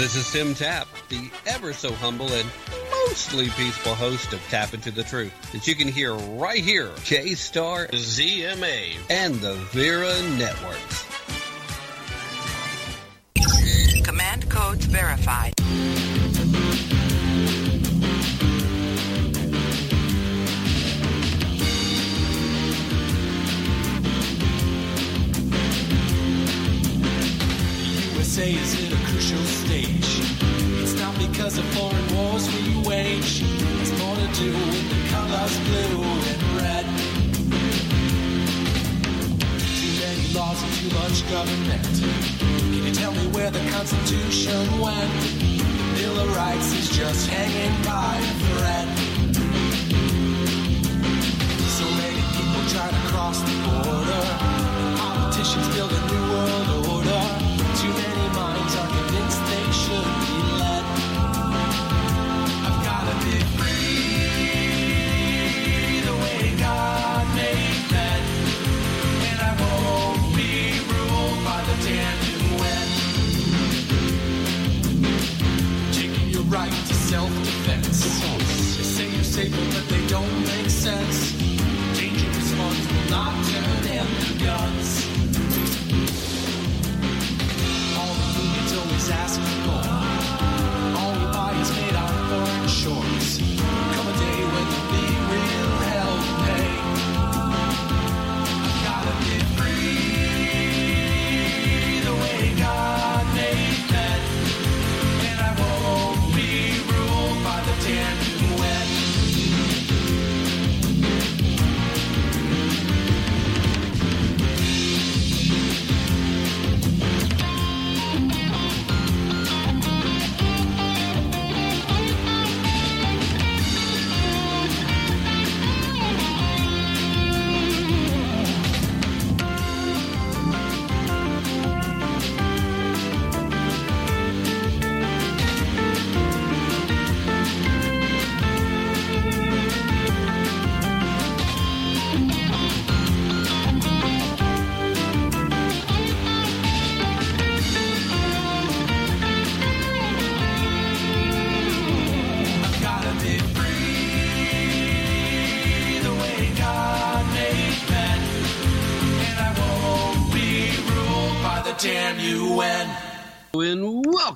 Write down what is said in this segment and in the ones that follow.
This is Tim Tapp, the ever so humble and mostly peaceful host of Tap Into the Truth that you can hear right here, K Star ZMA and the Vera Networks. Command codes verified. USA is at a crucial stage. Because of foreign wars we wage. It's more to do with the colors blue and red. Too many laws and too much government. Can you tell me where the Constitution went? The Bill of Rights is just hanging by a thread. So many people try to cross the border. They say you're safer, but they don't make sense. Dangerous ones will not turn into guns. All the unions always ask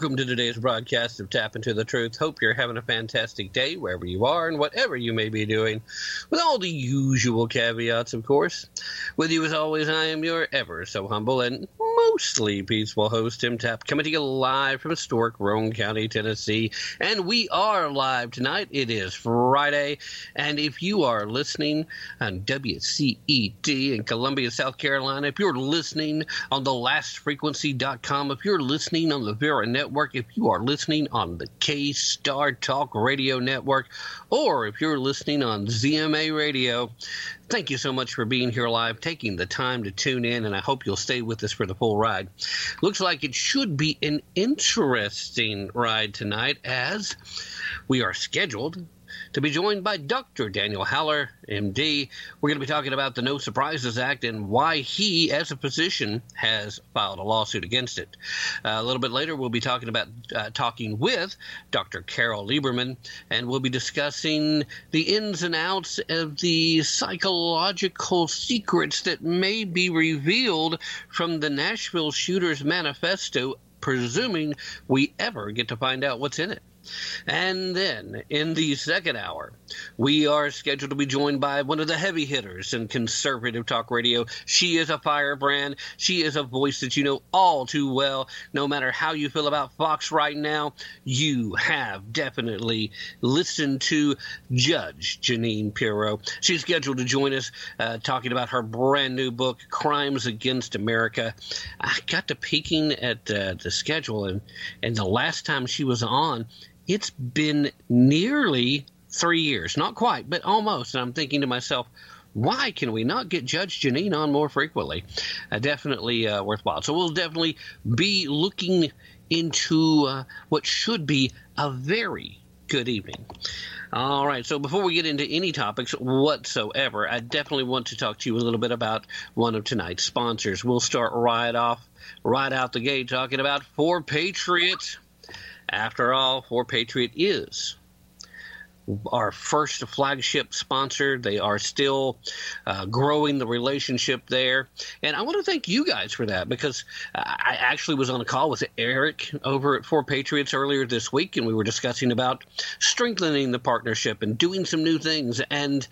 welcome to today's broadcast of Tap Into the Truth. Hope you're having a fantastic day wherever you are and whatever you may be doing, with all the usual caveats, of course. With you as always, I am your ever so humble and mostly peaceful host, Tim Tapp, coming to you live from historic Roane County, Tennessee. And we are live tonight. It is Friday. And if you are listening on WCED in Columbia, South Carolina, if you're listening on the lastfrequency.com, if you're listening on the Vera Network, if you are listening on the K Star Talk Radio Network, or if you're listening on ZMA Radio, thank you so much for being here live, taking the time to tune in, and I hope you'll stay with us for the full ride. Looks like it should be an interesting ride tonight as we are scheduled to be joined by Dr. Daniel Haller, MD. We're going to be talking about the No Surprises Act and why he, as a physician, has filed a lawsuit against it. Uh, a little bit later, we'll be talking about uh, talking with Dr. Carole Lieberman, and we'll be discussing the ins and outs of the psychological secrets that may be revealed from the Nashville Shooters Manifesto, presuming we ever get to find out what's in it. And then in the second hour, we are scheduled to be joined by one of the heavy hitters in conservative talk radio. She is a firebrand. She is a voice that you know all too well. No matter how you feel about Fox right now, you have definitely listened to Judge Jeanine Pirro. She's scheduled to join us uh, talking about her brand new book, Crimes Against America. I got to peeking at uh, the schedule, and, and the last time she was on, it's been nearly three years. Not quite, but almost. And I'm thinking to myself, why can we not get Judge Jeanine on more frequently? Uh, definitely uh, worthwhile. So we'll definitely be looking into uh, what should be a very good evening. All right, so before we get into any topics whatsoever, I definitely want to talk to you a little bit about one of tonight's sponsors. We'll start right off, right out the gate, talking about 4Patriots. After all, 4Patriot is our first flagship sponsor. They are still uh, growing the relationship there. And I want to thank you guys for that because I actually was on a call with Eric over at 4Patriots earlier this week, and we were discussing about strengthening the partnership and doing some new things. And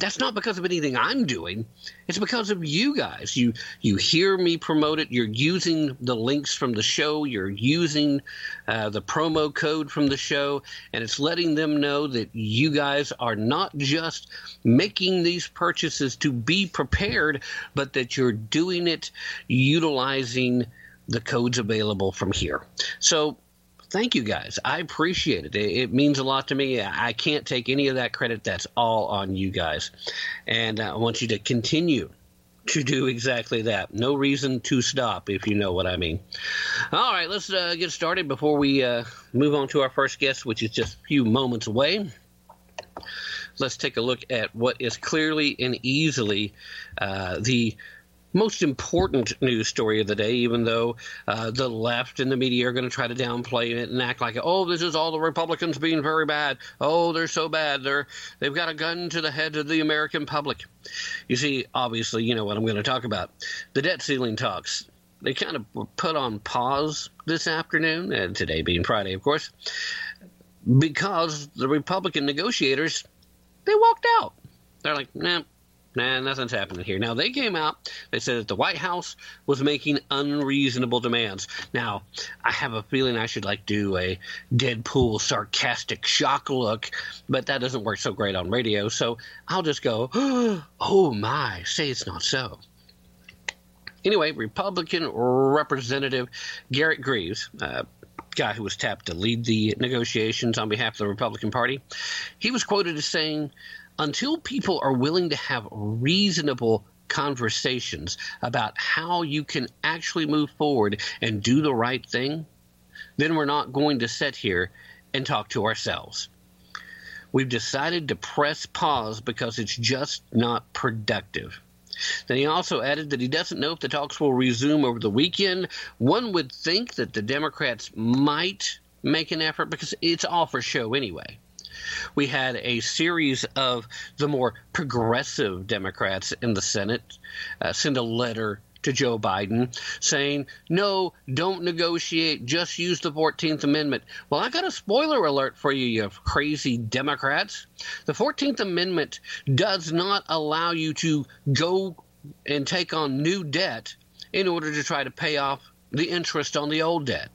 that's not because of anything I'm doing. It's because of you guys. You you hear me promote it. You're using the links from the show. You're using uh, the promo code from the show, and it's letting them know that you guys are not just making these purchases to be prepared, but that you're doing it utilizing the codes available from here. So thank you guys. I appreciate it. it. it. means a lot to me. I can't take any of that credit. That's all on you guys. And I want you to continue to do exactly that. No reason to stop, if you know what I mean. All right, let's uh, get started before we uh, move on to our first guest, which is just a few moments away. Let's take a look at what is clearly and easily uh, the most important news story of the day, even though uh, the left and the media are going to try to downplay it and act like, oh, this is all the Republicans being very bad. Oh, they're so bad. They're they've got a gun to the head of the American public. You see, obviously, you know what I'm going to talk about. The debt ceiling talks. They kind of put on pause this afternoon, and today being Friday, of course, because the Republican negotiators they walked out. They're like, nah, Nah, nothing's happening here. Now, they came out, they said that the White House was making unreasonable demands. Now, I have a feeling I should like do a Deadpool sarcastic shock look, but that doesn't work so great on radio, so I'll just go, oh my, say it's not so. Anyway, Republican Representative Garret Graves, uh, guy who was tapped to lead the negotiations on behalf of the Republican Party, he was quoted as saying, until people are willing to have reasonable conversations about how you can actually move forward and do the right thing, then we're not going to sit here and talk to ourselves. We've decided to press pause because it's just not productive. Then he also added that he doesn't know if the talks will resume over the weekend. One would think that the Democrats might make an effort because it's all for show anyway we had a series of the more progressive Democrats in the Senate uh, send a letter to Joe Biden saying, no, don't negotiate, just use the 14th Amendment. Well, I got a spoiler alert for you, you crazy Democrats. The 14th Amendment does not allow you to go and take on new debt in order to try to pay off the interest on the old debt.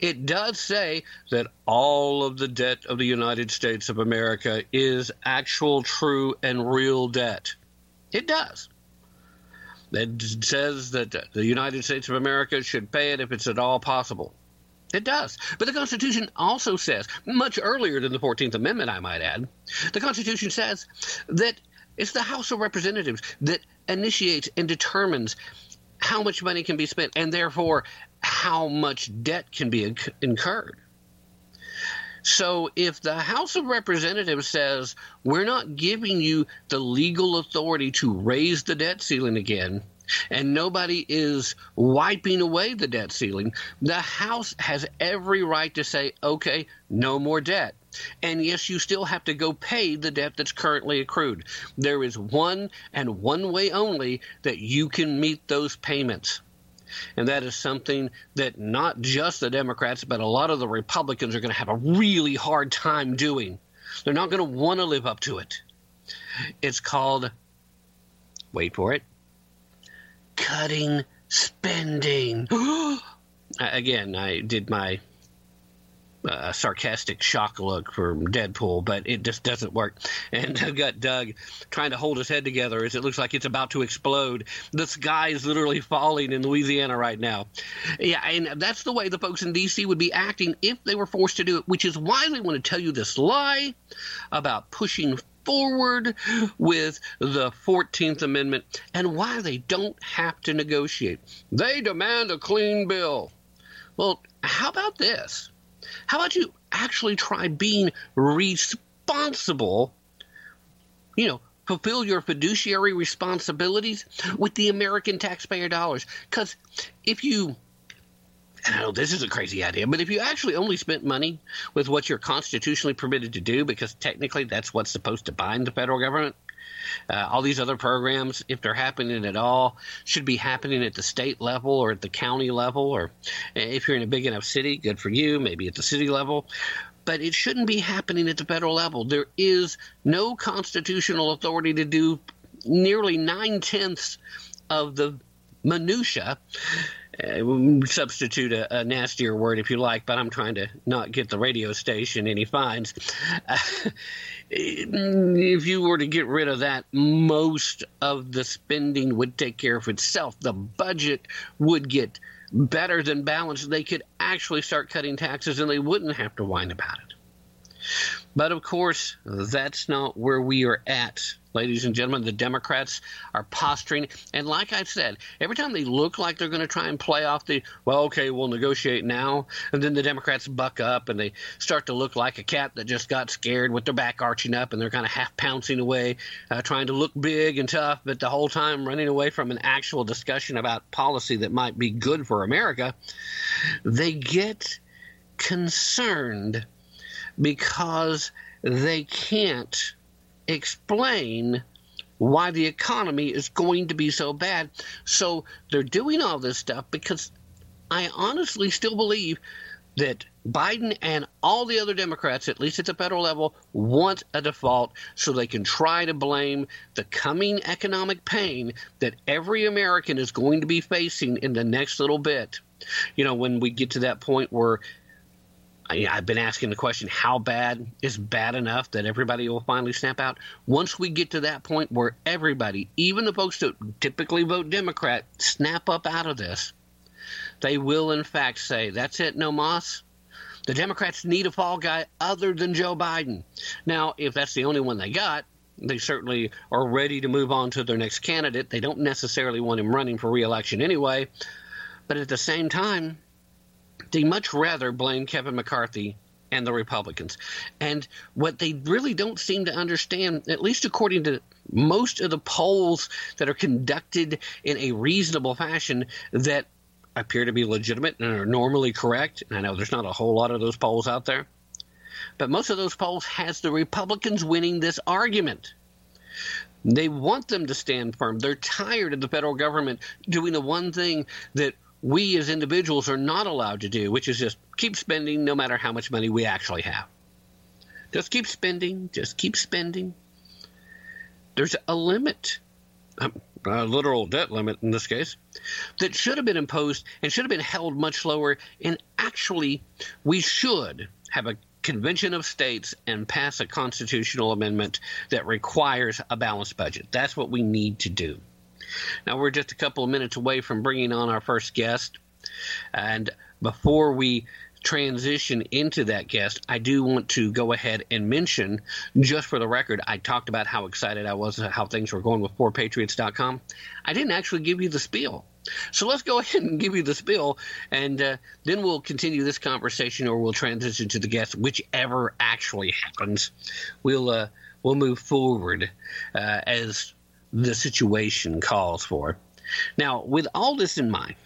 It does say that all of the debt of the United States of America is actual, true, and real debt. It does. It says that the United States of America should pay it if it's at all possible. It does. But the Constitution also says, much earlier than the 14th Amendment, I might add, the Constitution says that it's the House of Representatives that initiates and determines how much money can be spent and therefore how much debt can be incurred. So if the House of Representatives says we're not giving you the legal authority to raise the debt ceiling again, and nobody is wiping away the debt ceiling, the House has every right to say, okay, no more debt. And yes, you still have to go pay the debt that's currently accrued. There is one and one way only that you can meet those payments. And that is something that not just the Democrats, but a lot of the Republicans are going to have a really hard time doing. They're not going to want to live up to it. It's called, wait for it, cutting spending. Again, I did my a sarcastic shock look from Deadpool, but it just doesn't work. And I've got Doug trying to hold his head together as it looks like it's about to explode. The sky is literally falling in Louisiana right now. Yeah, and that's the way the folks in D.C. would be acting if they were forced to do it, which is why they want to tell you this lie about pushing forward with the 14th Amendment and why they don't have to negotiate. They demand a clean bill. Well, how about this? How about you actually try being responsible? You know, fulfill your fiduciary responsibilities with the American taxpayer dollars. Because if you I know this is a crazy idea, but if you actually only spent money with what you're constitutionally permitted to do, because technically that's what's supposed to bind the federal government, uh, all these other programs, if they're happening at all, should be happening at the state level or at the county level, or if you're in a big enough city, good for you, maybe at the city level. But it shouldn't be happening at the federal level. There is no constitutional authority to do nearly nine tenths of the minutia uh, substitute a, a, nastier word if you like, but I'm trying to not get the radio station any fines. Uh, if you were to get rid of that, most of the spending would take care of itself. The budget would get better than balanced. They could actually start cutting taxes and they wouldn't have to whine about it. But of course, that's not where we are at ladies and gentlemen. The Democrats are posturing. And like I said, every time they look like they're going to try and play off the, well, okay, we'll negotiate now. And then the Democrats buck up and they start to look like a cat that just got scared with their back arching up and they're kind of half pouncing away, uh, trying to look big and tough, but the whole time running away from an actual discussion about policy that might be good for America. They get concerned because they can't explain why the economy is going to be so bad. So they're doing all this stuff because I honestly still believe that Biden and all the other Democrats, at least at the federal level, want a default so they can try to blame the coming economic pain that every American is going to be facing in the next little bit. You know, when we get to that point where I, I've been asking the question how bad is bad enough that everybody will finally snap out? Once we get to that point where everybody, even the folks that typically vote Democrat, snap up out of this, they will in fact say, That's it, no moss. The Democrats need a fall guy other than Joe Biden. Now, if that's the only one they got, they certainly are ready to move on to their next candidate. They don't necessarily want him running for reelection anyway. But at the same time, they much rather blame Kevin McCarthy and the Republicans. And what they really don't seem to understand, at least according to most of the polls that are conducted in a reasonable fashion, that appear to be legitimate and are normally correct. And I know there's not a whole lot of those polls out there. But most of those polls has the Republicans winning this argument. They want them to stand firm. They're tired of the federal government doing the one thing that we as individuals are not allowed to do, which is just keep spending no matter how much money we actually have. Just keep spending, just keep spending. There's a limit, um, a literal debt limit in this case, that should have been imposed and should have been held much lower. And actually, we should have a convention of states and pass a constitutional amendment that requires a balanced budget. That's what we need to do. Now, we're just a couple of minutes away from bringing on our first guest. And before we transition into that guest, I do want to go ahead and mention, just for the record, I talked about how excited I was how things were going with 4patriots.com. I didn't actually give you the spiel. So let's go ahead and give you the spiel, and uh, then we'll continue this conversation, or we'll transition to the guest, whichever actually happens. We'll uh, we'll move forward uh, as the situation calls for. Now, with all this in mind,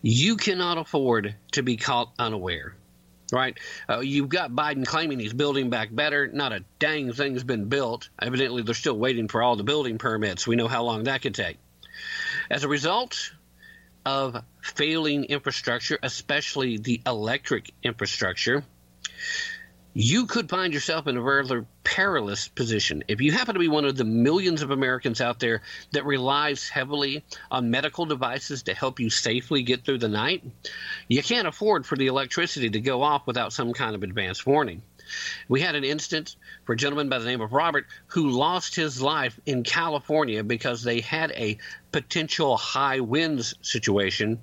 you cannot afford to be caught unaware. Right? Uh, you've got Biden claiming he's building back better. Not a dang thing's been built. Evidently, they're still waiting for all the building permits. We know how long that could take. As a result of failing infrastructure, especially the electric infrastructure, you could find yourself in a rather perilous position. If you happen to be one of the millions of Americans out there that relies heavily on medical devices to help you safely get through the night, you can't afford for the electricity to go off without some kind of advance warning. We had an instance for a gentleman by the name of Robert who lost his life in California because they had a potential high winds situation,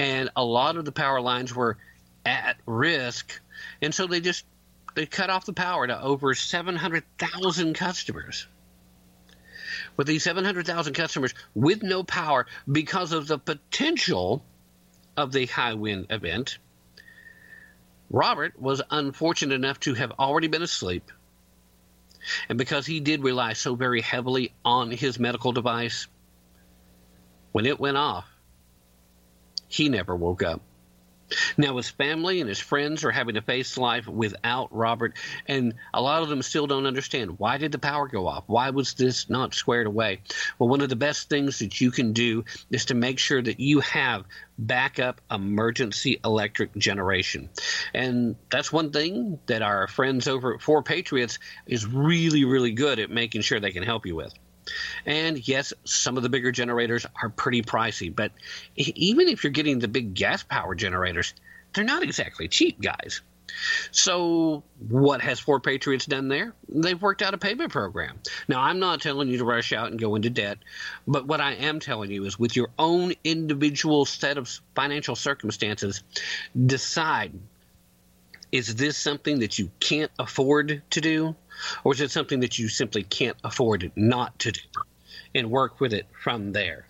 and a lot of the power lines were at risk. And so they just they cut off the power to over 700,000 customers. With these 700,000 customers with no power because of the potential of the high wind event, Robert was unfortunate enough to have already been asleep. And because he did rely so very heavily on his medical device, when it went off, he never woke up. Now, his family and his friends are having to face life without Robert, and a lot of them still don't understand why did the power go off? Why was this not squared away? Well, one of the best things that you can do is to make sure that you have backup emergency electric generation. And that's one thing that our friends over at 4Patriots is really, really good at making sure they can help you with. And yes, some of the bigger generators are pretty pricey, but even if you're getting the big gas power generators, they're not exactly cheap, guys. So, what has 4Patriots done there? They've worked out a payment program. Now, I'm not telling you to rush out and go into debt, but what I am telling you is with your own individual set of financial circumstances, decide is this something that you can't afford to do? Or is it something that you simply can't afford not to do and work with it from there?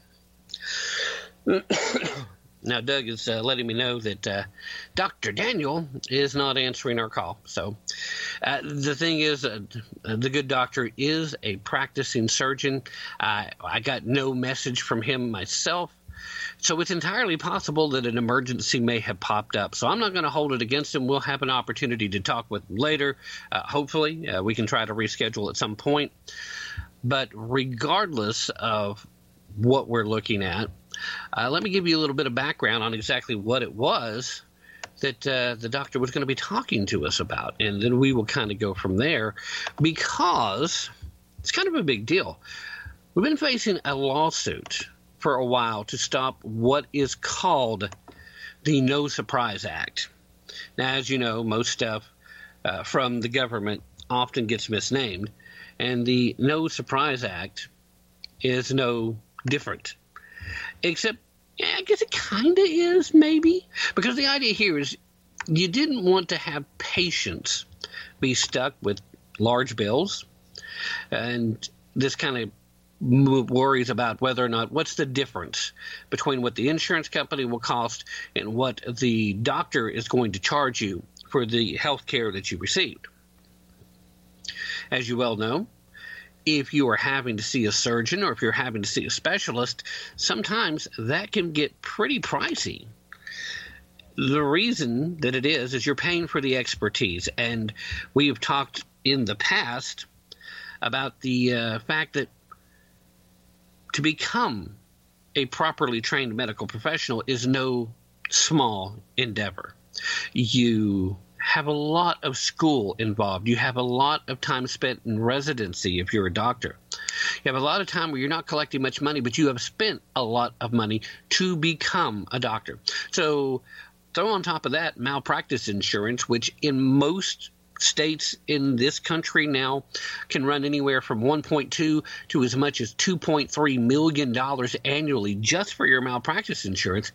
now, Doug is uh, letting me know that uh, Dr. Daniel is not answering our call. So, uh, the thing is, uh, the good doctor is a practicing surgeon. I got no message from him myself. So it's entirely possible that an emergency may have popped up. So I'm not going to hold it against him. We'll have an opportunity to talk with him later. Uh, hopefully, uh, we can try to reschedule at some point. But regardless of what we're looking at, uh, let me give you a little bit of background on exactly what it was that uh, the doctor was going to be talking to us about. And then we will kind of go from there because it's kind of a big deal. We've been facing a lawsuit for a while to stop what is called the No Surprise Act. Now, as you know, most stuff uh, from the government often gets misnamed, and the No Surprise Act is no different. Except, yeah, I guess it kind of is, maybe, because the idea here is you didn't want to have patients be stuck with large bills, and this kind of worries about whether or not what's the difference between what the insurance company will cost and what the doctor is going to charge you for the health care that you received. As you well know, if you are having to see a surgeon or if you're having to see a specialist, sometimes that can get pretty pricey. The reason that it is is you're paying for the expertise, and we have talked in the past about the uh, fact that to become a properly trained medical professional is no small endeavor. You have a lot of school involved. You have a lot of time spent in residency if you're a doctor. You have a lot of time where you're not collecting much money, but you have spent a lot of money to become a doctor. So throw on top of that malpractice insurance, which in most states in this country now can run anywhere from 1.2 to as much as 2.3 million dollars annually just for your malpractice insurance.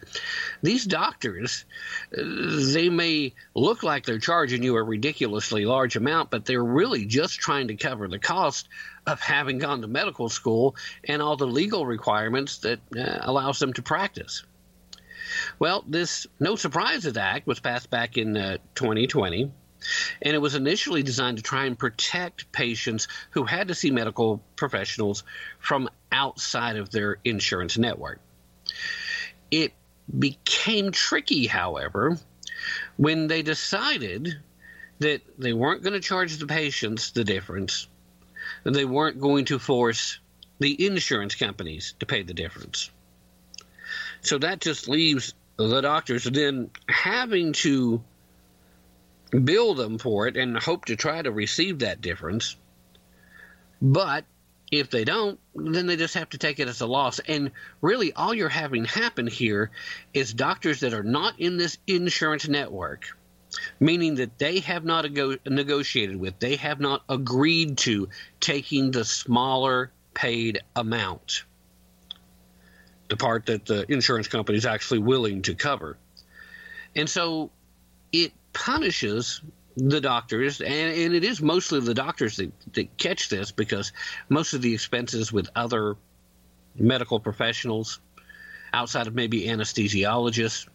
These doctors they may look like they're charging you a ridiculously large amount but they're really just trying to cover the cost of having gone to medical school and all the legal requirements that uh, allows them to practice. Well, this No Surprises Act was passed back in uh, 2020 and it was initially designed to try and protect patients who had to see medical professionals from outside of their insurance network. It became tricky, however, when they decided that they weren't going to charge the patients the difference, and they weren't going to force the insurance companies to pay the difference. So that just leaves the doctors then having to bill them for it and hope to try to receive that difference. But if they don't, then they just have to take it as a loss. And really, all you're having happen here is doctors that are not in this insurance network, meaning that they have not negotiated with, they have not agreed to taking the smaller paid amount, the part that the insurance company is actually willing to cover. And so it punishes the doctors, and, and it is mostly the doctors that, that catch this because most of the expenses with other medical professionals outside of maybe anesthesiologists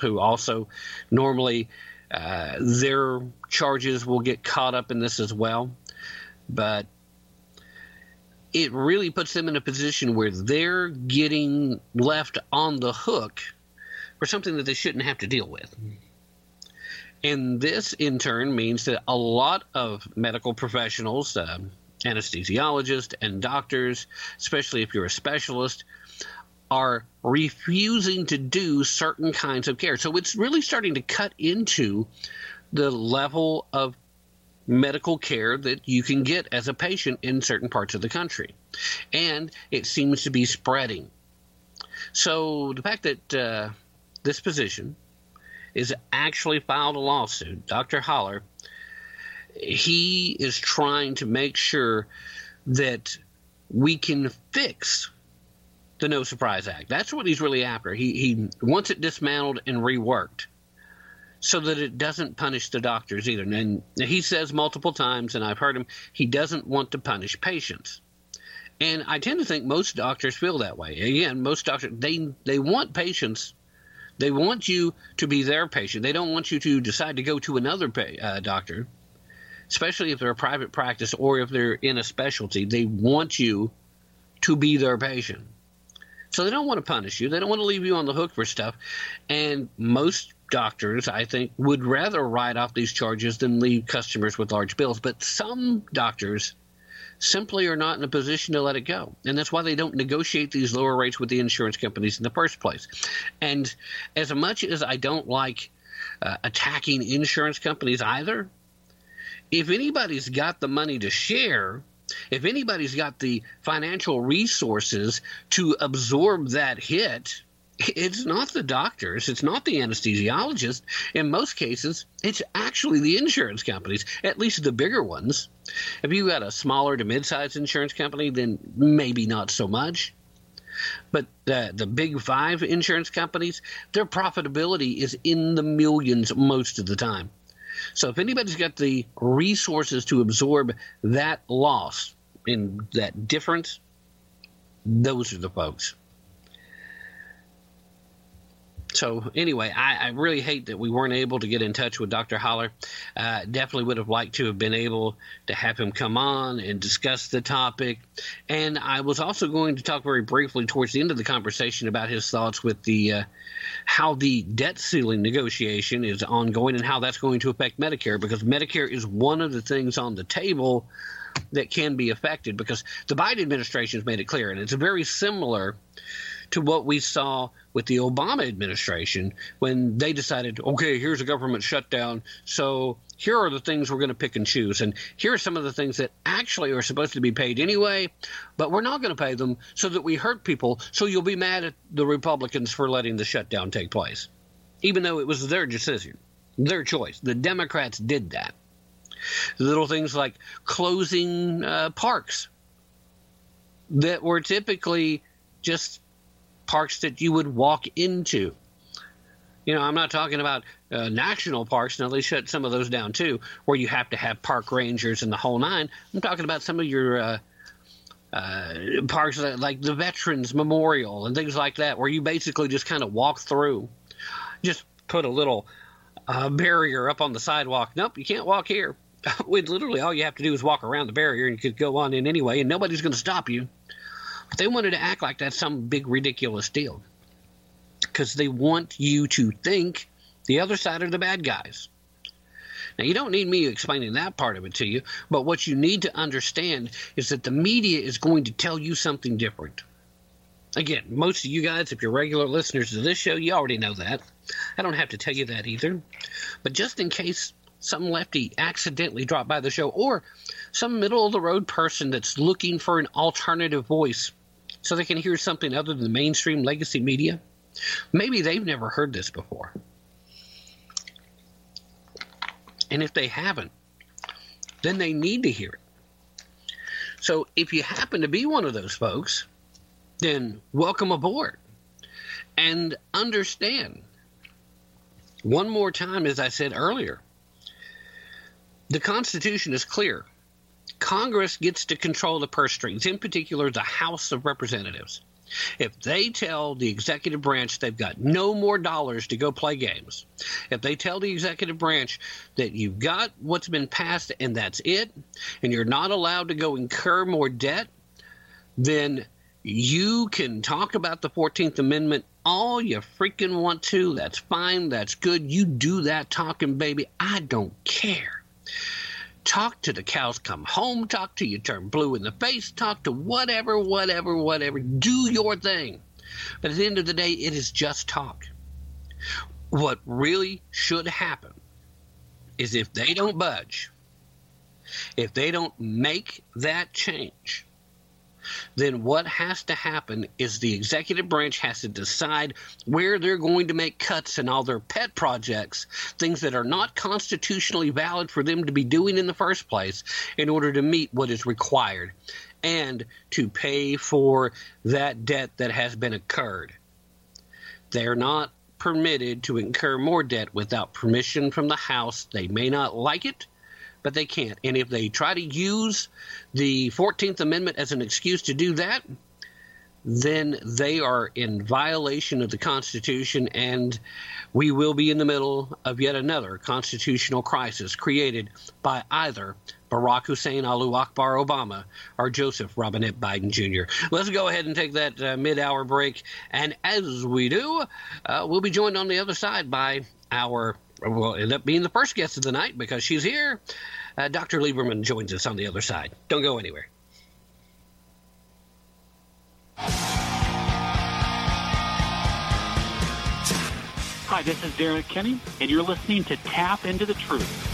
who also normally uh, their charges will get caught up in this as well. But it really puts them in a position where they're getting left on the hook for something that they shouldn't have to deal with. And this, in turn, means that a lot of medical professionals, uh, anesthesiologists, and doctors, especially if you're a specialist, are refusing to do certain kinds of care. So it's really starting to cut into the level of medical care that you can get as a patient in certain parts of the country. And it seems to be spreading. So the fact that uh, this position is actually filed a lawsuit, Dr. Haller, he is trying to make sure that we can fix the No Surprise Act. That's what he's really after. He, he wants it dismantled and reworked so that it doesn't punish the doctors either. And he says multiple times, and I've heard him, he doesn't want to punish patients. And I tend to think most doctors feel that way. Again, most doctors they they want patients. They want you to be their patient. They don't want you to decide to go to another pay, uh, doctor, especially if they're a private practice or if they're in a specialty. They want you to be their patient. So they don't want to punish you. They don't want to leave you on the hook for stuff. And most doctors, I think, would rather write off these charges than leave customers with large bills. But some doctors simply are not in a position to let it go. And that's why they don't negotiate these lower rates with the insurance companies in the first place. And as much as I don't like uh, attacking insurance companies either, if anybody's got the money to share, if anybody's got the financial resources to absorb that hit, it's not the doctors, it's not the anesthesiologists. In most cases, it's actually the insurance companies, at least the bigger ones. If you got a smaller to mid-sized insurance company, then maybe not so much. But the the big five insurance companies, their profitability is in the millions most of the time. So if anybody's got the resources to absorb that loss in that difference, those are the folks. So anyway, I, I, really hate that we weren't able to get in touch with Dr. Haller. Uh, definitely would have liked to have been able to have him come on and discuss the topic. And I was also going to talk very briefly towards the end of the conversation about his thoughts with the uh, how the debt ceiling negotiation is ongoing and how that's going to affect Medicare because Medicare is one of the things on the table that can be affected because the Biden administration has made it clear, and it's very similar to what we saw with the Obama administration when they decided, okay, here's a government shutdown. So here are the things we're going to pick and choose. And here are some of the things that actually are supposed to be paid anyway, but we're not going to pay them so that we hurt people. So you'll be mad at the Republicans for letting the shutdown take place, even though it was their decision, their choice. The Democrats did that. Little things like closing uh, parks that were typically just parks that you would walk into. You know, I'm not talking about uh, national parks. Now they shut some of those down too, where you have to have park rangers and the whole nine. I'm talking about some of your uh, uh, parks like the Veterans Memorial and things like that, where you basically just kind of walk through. Just put a little uh, barrier up on the sidewalk. Nope, you can't walk here. Literally all you have to do is walk around the barrier and you could go on in anyway, and nobody's going to stop you. They wanted to act like that's some big ridiculous deal because they want you to think the other side are the bad guys. Now, you don't need me explaining that part of it to you, but what you need to understand is that the media is going to tell you something different. Again, most of you guys, if you're regular listeners to this show, you already know that. I don't have to tell you that either. But just in case some lefty accidentally dropped by the show, or some middle of the road person that's looking for an alternative voice so they can hear something other than the mainstream legacy media? Maybe they've never heard this before. And if they haven't, then they need to hear it. So if you happen to be one of those folks, then welcome aboard and understand. One more time, as I said earlier, the Constitution is clear. Congress gets to control the purse strings, in particular, the House of Representatives. If they tell the executive branch they've got no more dollars to go play games, if they tell the executive branch that you've got what's been passed and that's it, and you're not allowed to go incur more debt, then you can talk about the 14th Amendment all you freaking want to. That's fine. That's good. You do that talking, baby. I don't care. Talk to the cows come home. Talk to you turn blue in the face. Talk to whatever, whatever, whatever. Do your thing. But at the end of the day, it is just talk. What really should happen is if they don't budge, if they don't make that change, then what has to happen is the executive branch has to decide where they're going to make cuts in all their pet projects, things that are not constitutionally valid for them to be doing in the first place, in order to meet what is required and to pay for that debt that has been incurred. They're not permitted to incur more debt without permission from the House. They may not like it, but they can't. And if they try to use the 14th Amendment as an excuse to do that, then they are in violation of the Constitution, and we will be in the middle of yet another constitutional crisis created by either Barack Hussein Alu Akbar Obama or Joseph Robinette Biden Jr. Let's go ahead and take that uh, mid hour break, and as we do, uh, we'll be joined on the other side by our will end up being the first guest of the night because she's here. Uh, Dr. Lieberman joins us on the other side. Don't go anywhere. Hi, this is Derek Kenny, and you're listening to Tap Into the Truth.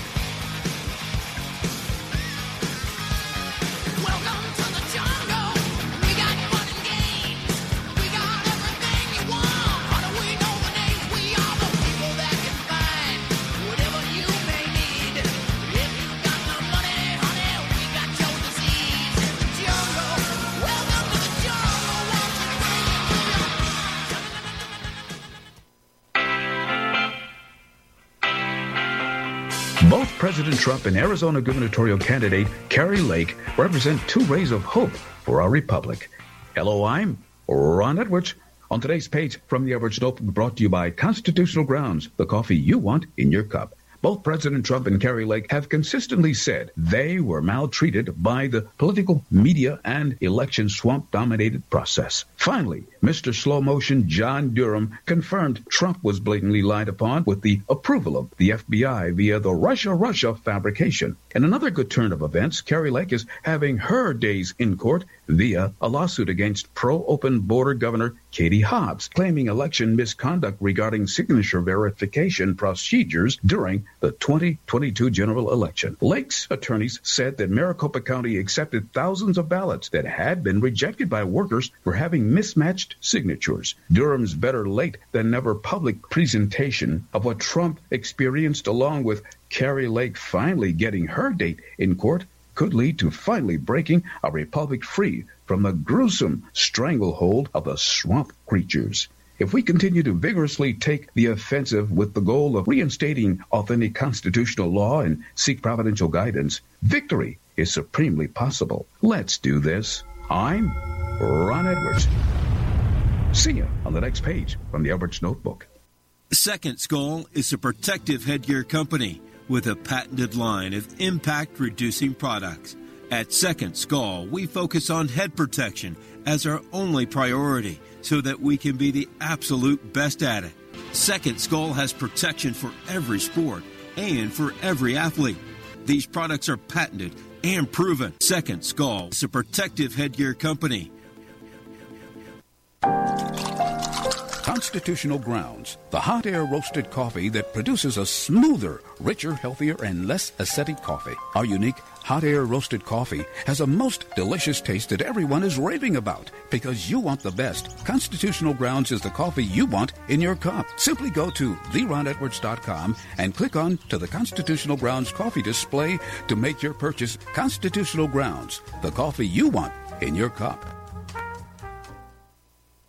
Trump and Arizona gubernatorial candidate Kari Lake represent two rays of hope for our republic. Hello, I'm Ron Edwards. On today's page from the Edwards Notebook, brought to you by Constitutional Grounds, the coffee you want in your cup. Both President Trump and Kari Lake have consistently said they were maltreated by the political media and election swamp dominated process. Finally, Mr. Slow Motion John Durham confirmed Trump was blatantly lied upon with the approval of the FBI via the Russia Russia fabrication. In another good turn of events, Kari Lake is having her days in court via a lawsuit against pro open border governor Katie Hobbs, claiming election misconduct regarding signature verification procedures during the 2022 general election. Lake's attorneys said that Maricopa County accepted thousands of ballots that had been rejected by workers for having mismatched signatures. Durham's better late than never public presentation of what Trump experienced, along with Kari Lake finally getting her date in court, could lead to finally breaking a republic free from the gruesome stranglehold of the swamp creatures. If we continue to vigorously take the offensive with the goal of reinstating authentic constitutional law and seek providential guidance, victory is supremely possible. Let's do this. I'm Ron Edwards. See you on the next page from the Edwards Notebook. Second Skull is a protective headgear company with a patented line of impact reducing products. At Second Skull, we focus on head protection as our only priority so that we can be the absolute best at it. Second Skull has protection for every sport and for every athlete. These products are patented and proven. Second Skull is a protective headgear company. Constitutional Grounds, the hot air roasted coffee that produces a smoother, richer, healthier, and less acidic coffee. Our unique hot air roasted coffee has a most delicious taste that everyone is raving about because you want the best. Constitutional Grounds is the coffee you want in your cup. Simply go to theronedwards.com and click on to the Constitutional Grounds coffee display to make your purchase. Constitutional Grounds, the coffee you want in your cup.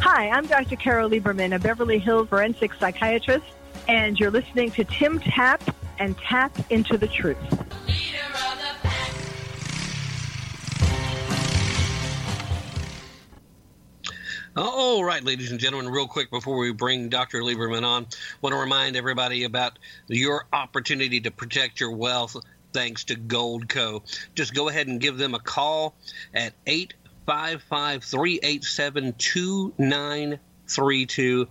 Hi, I'm Dr. Carole Lieberman, a Beverly Hills forensic psychiatrist, and you're listening to Tim Tapp and Tap into the Truth. All right, ladies and gentlemen, real quick before we bring Dr. Lieberman on, want to remind everybody about your opportunity to protect your wealth thanks to Goldco. Just go ahead and give them a call at 855 387 2932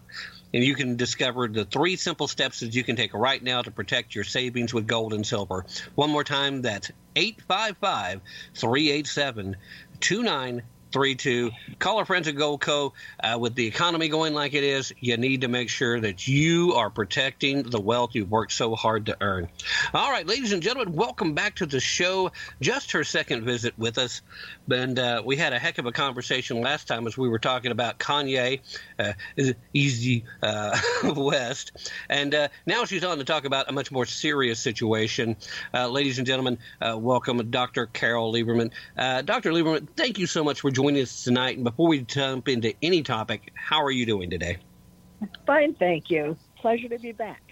and you can discover the three simple steps that you can take right now to protect your savings with gold and silver. One more time, that's 855 387 2932. Call our friends at Goldco. Uh, with the economy going like it is, you need to make sure that you are protecting the wealth you've worked so hard to earn. All right, ladies and gentlemen, welcome back to the show. Just her second visit with us. And uh, we had a heck of a conversation last time as we were talking about Kanye, uh, Yeezy uh, West. And uh, now she's on to talk about a much more serious situation. Uh, ladies and gentlemen, uh, welcome Dr. Carole Lieberman. Dr. Lieberman, thank you so much for joining us tonight. And before we jump into any topic, how are you doing today? Fine, thank you. Pleasure to be back.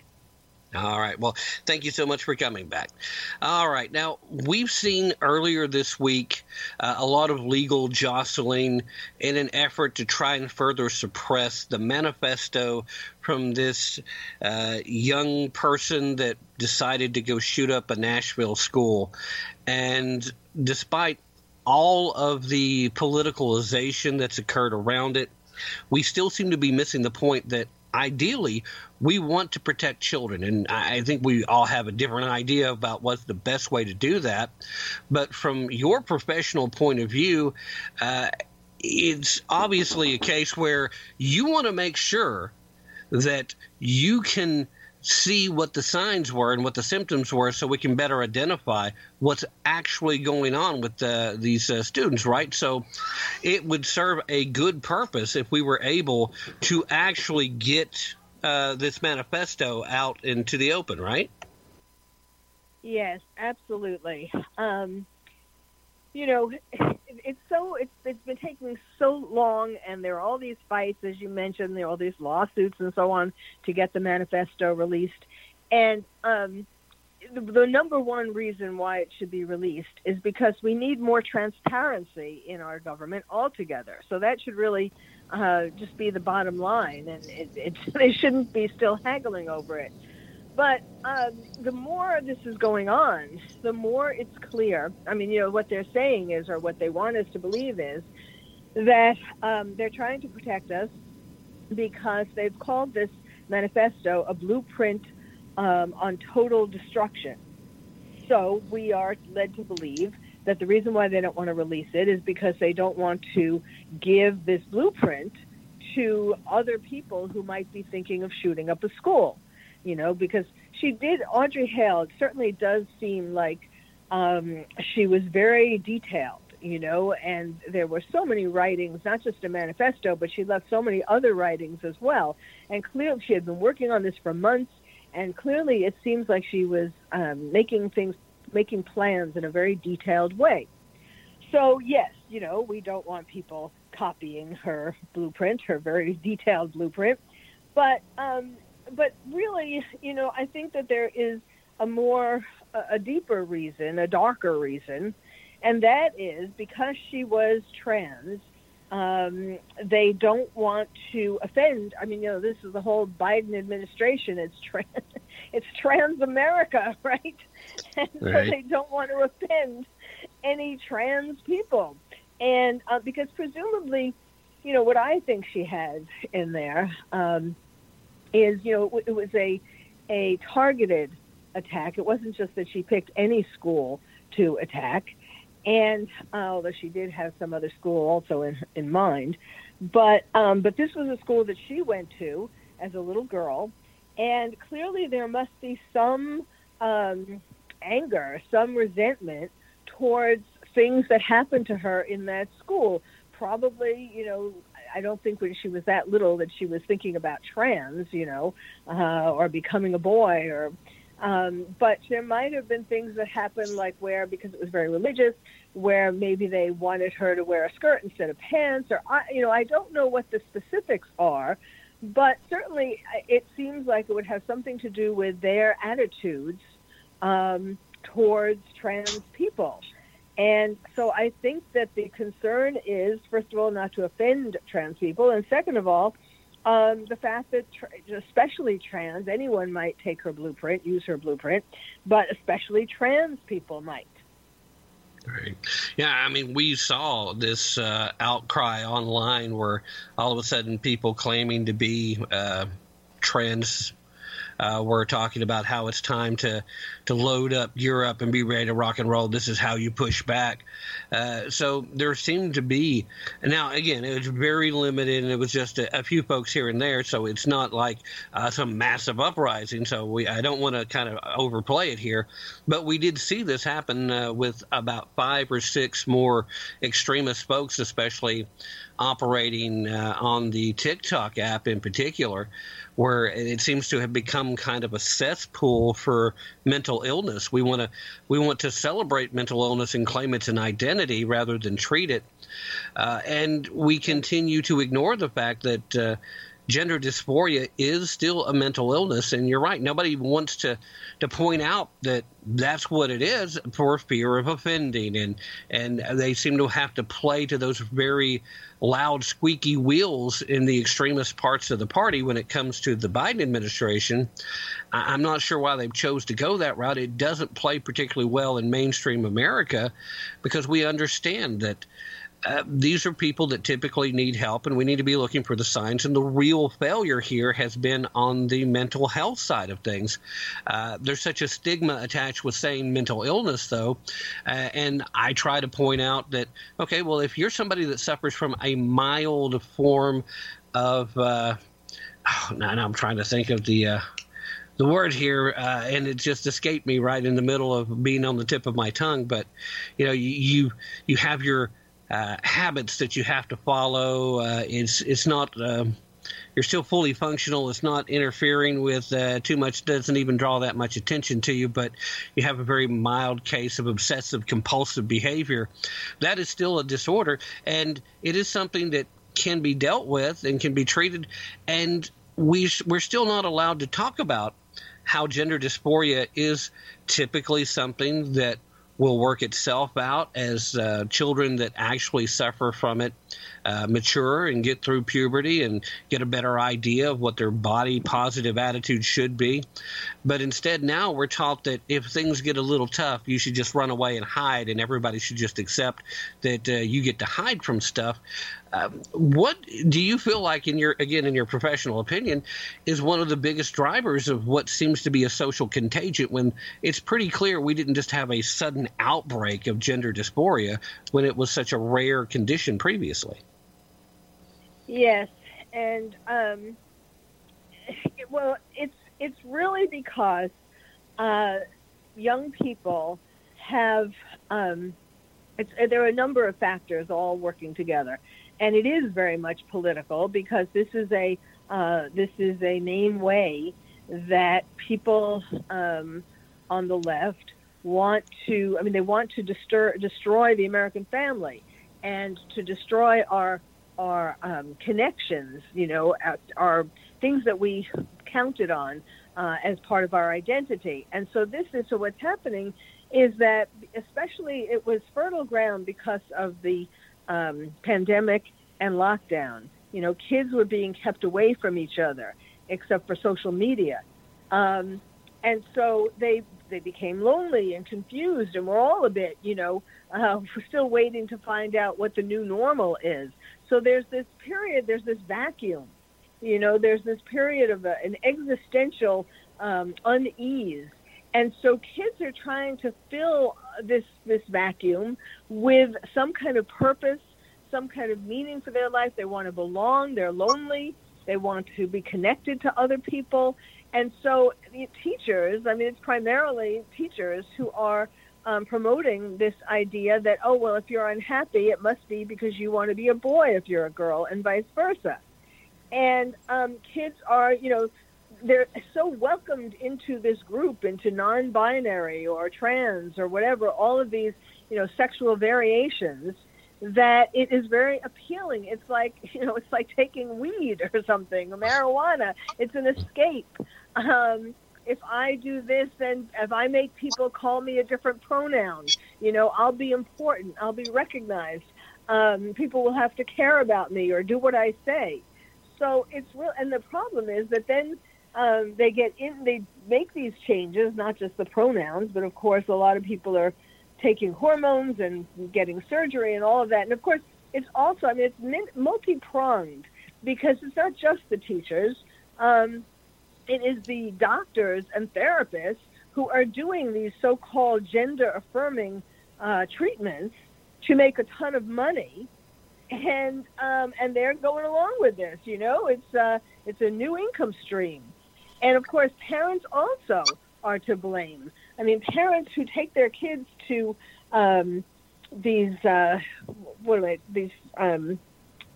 All right. Well, thank you so much for coming back. All right. Now, we've seen earlier this week uh, a lot of legal jostling in an effort to try and further suppress the manifesto from this uh, young person that decided to go shoot up a Nashville school. And despite all of the politicalization that's occurred around it, we still seem to be missing the point that ideally we want to protect children and i think we all have a different idea about what's the best way to do that. But from your professional point of view uh, it's obviously a case where you want to make sure that you can see what the signs were and what the symptoms were so we can better identify what's actually going on with uh, these uh, students, right? So it would serve a good purpose if we were able to actually get uh, this manifesto out into the open, right? Yes, absolutely. Um, you know, it's so it's it's been taking so long, and there are all these fights, as you mentioned, there are all these lawsuits and so on to get the manifesto released, and um, the, number one reason why it should be released is because we need more transparency in our government altogether. So that should really uh, just be the bottom line, and it, it, they shouldn't be still haggling over it. But um, the more this is going on, the more it's clear. I mean, you know, what they're saying is, or what they want us to believe is, that um, they're trying to protect us because they've called this manifesto a blueprint um, on total destruction. So we are led to believe that the reason why they don't want to release it is because they don't want to give this blueprint to other people who might be thinking of shooting up a school you know, because she did Audrey Hale. Certainly does seem like um, she was very detailed, you know, and there were so many writings, not just a manifesto, but she left so many other writings as well. And clearly, she had been working on this for months, and clearly, it seems like she was um, making things, making plans in a very detailed way. So yes, you know, we don't want people copying her blueprint, her very detailed blueprint, but um, but really, you know, I think that there is a more, a deeper reason, a darker reason, and that is because she was trans. Um, they don't want to offend. I mean, you know, this is the whole Biden administration. It's trans, it's trans America, right? And Right. so they don't want to offend any trans people, and uh, because presumably, you know, what I think she had in there. Um, is you know it was a a targeted attack. It wasn't just that she picked any school to attack, and uh, although she did have some other school also in in mind, but um, but this was a school that she went to as a little girl, and clearly there must be some um, anger, some resentment towards things that happened to her in that school. Probably, you know, I don't think when she was that little that she was thinking about trans, you know, uh, or becoming a boy, or Um, but there might have been things that happened, like where because it was very religious, where maybe they wanted her to wear a skirt instead of pants, or I, you know, I don't know what the specifics are, but certainly uh, it seems like it would have something to do with their attitudes um, towards trans people. And so I think that the concern is, first of all, not to offend trans people, and second of all, um, the fact that, tra- especially trans, anyone might take her blueprint, use her blueprint, but especially trans people might. Right. Yeah, I mean, we saw this uh, outcry online where all of a sudden people claiming to be uh, trans uh, were talking about how it's time to to load up, Europe and be ready to rock and roll. This is how you push back. Uh, so there seemed to be now again it was very limited, and it was just a, a few folks here and there. So it's not like uh, some massive uprising. So we I don't want to kind of overplay it here, but we did see this happen uh, with about five or six more extremist folks, especially operating uh, on the TikTok app in particular, where it seems to have become kind of a cesspool for mental illness. We want to we want to celebrate mental illness and claim it's an identity rather than treat it, uh, and we continue to ignore the fact that. Uh, Gender dysphoria is still a mental illness, and you're right. Nobody wants to to point out that that's what it is for fear of offending, and and they seem to have to play to those very loud, squeaky wheels in the extremist parts of the party when it comes to the Biden administration. I'm not sure why they've chose to go that route. It doesn't play particularly well in mainstream America because we understand that. Uh, these are people that typically need help, and we need to be looking for the signs. And the real failure here has been on the mental health side of things. Uh, there's such a stigma attached with saying mental illness, though, uh, and I try to point out that okay, well, if you're somebody that suffers from a mild form of, uh, oh, now, I'm trying to think of the. Uh, the word here, uh, and it just escaped me right in the middle of being on the tip of my tongue. But you know, you, you have your uh, habits that you have to follow. Uh, it's it's not. Um, you're still fully functional. It's not interfering with uh, too much. Doesn't even draw that much attention to you. But you have a very mild case of obsessive compulsive behavior. That is still a disorder, and it is something that can be dealt with and can be treated. And we we're still not allowed to talk about how gender dysphoria is typically something that will work itself out as uh, children that actually suffer from it uh, mature and get through puberty and get a better idea of what their body positive attitude should be. But instead, now we're taught that if things get a little tough, you should just run away and hide, and everybody should just accept that uh, you get to hide from stuff. Um, what do you feel like, in your again, in your professional opinion, is one of the biggest drivers of what seems to be a social contagion? When it's pretty clear we didn't just have a sudden outbreak of gender dysphoria when it was such a rare condition previously. Yes, and um, well, it's it's really because uh, young people have um, it's, there are a number of factors all working together, and it is very much political because this is a uh, this is a main way that people um, on the left want to. I mean, they want to destroy the American family and to destroy our our um, connections, you know, our, things that we counted on uh, as part of our identity. And so this is so what's happening is that especially it was fertile ground because of the um, pandemic and lockdown. You know, kids were being kept away from each other except for social media. Um, and so they they became lonely and confused, and we're all a bit, you know, uh, we're still waiting to find out what the new normal is. So there's this period, there's this vacuum, you know, there's this period of a, an existential um, unease, and so kids are trying to fill this this vacuum with some kind of purpose, some kind of meaning for their life. They want to belong. They're lonely. They want to be connected to other people. And so teachers, I mean, it's primarily teachers who are um, promoting this idea that, oh, well, if you're unhappy, it must be because you want to be a boy if you're a girl, and vice versa. And um, kids are, you know, they're so welcomed into this group, into non-binary or trans or whatever, all of these, you know, sexual variations, that it is very appealing. It's like, you know, it's like taking weed or something, marijuana. It's an escape. Um, if I do this, then if I make people call me a different pronoun, you know, I'll be important. I'll be recognized. Um, people will have to care about me or do what I say. So it's real. And the problem is that then um, they get in, they make these changes, not just the pronouns, but of course, a lot of people are taking hormones and getting surgery and all of that. And of course, it's also, I mean, it's multi pronged because it's not just the teachers. Um, it is the doctors and therapists who are doing these so-called gender affirming uh, treatments to make a ton of money. And um, and they're going along with this you know? It's uh, it's a new income stream. And of course parents also are to blame. I mean parents who take their kids to um, these uh, what are they, these um,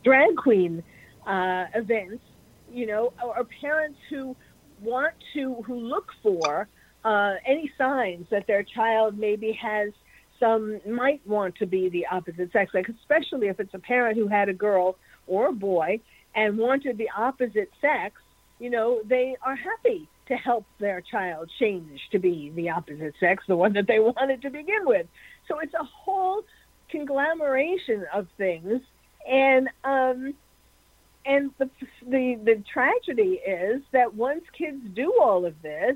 drag queen uh, events you know or, or parents who want to who look for uh, any signs that their child maybe has some might want to be the opposite sex, like especially if it's a parent who had a girl or a boy and wanted the opposite sex, you know, they are happy to help their child change to be the opposite sex, the one that they wanted to begin with. So it's a whole conglomeration of things, and um, and the the the tragedy is that once kids do all of this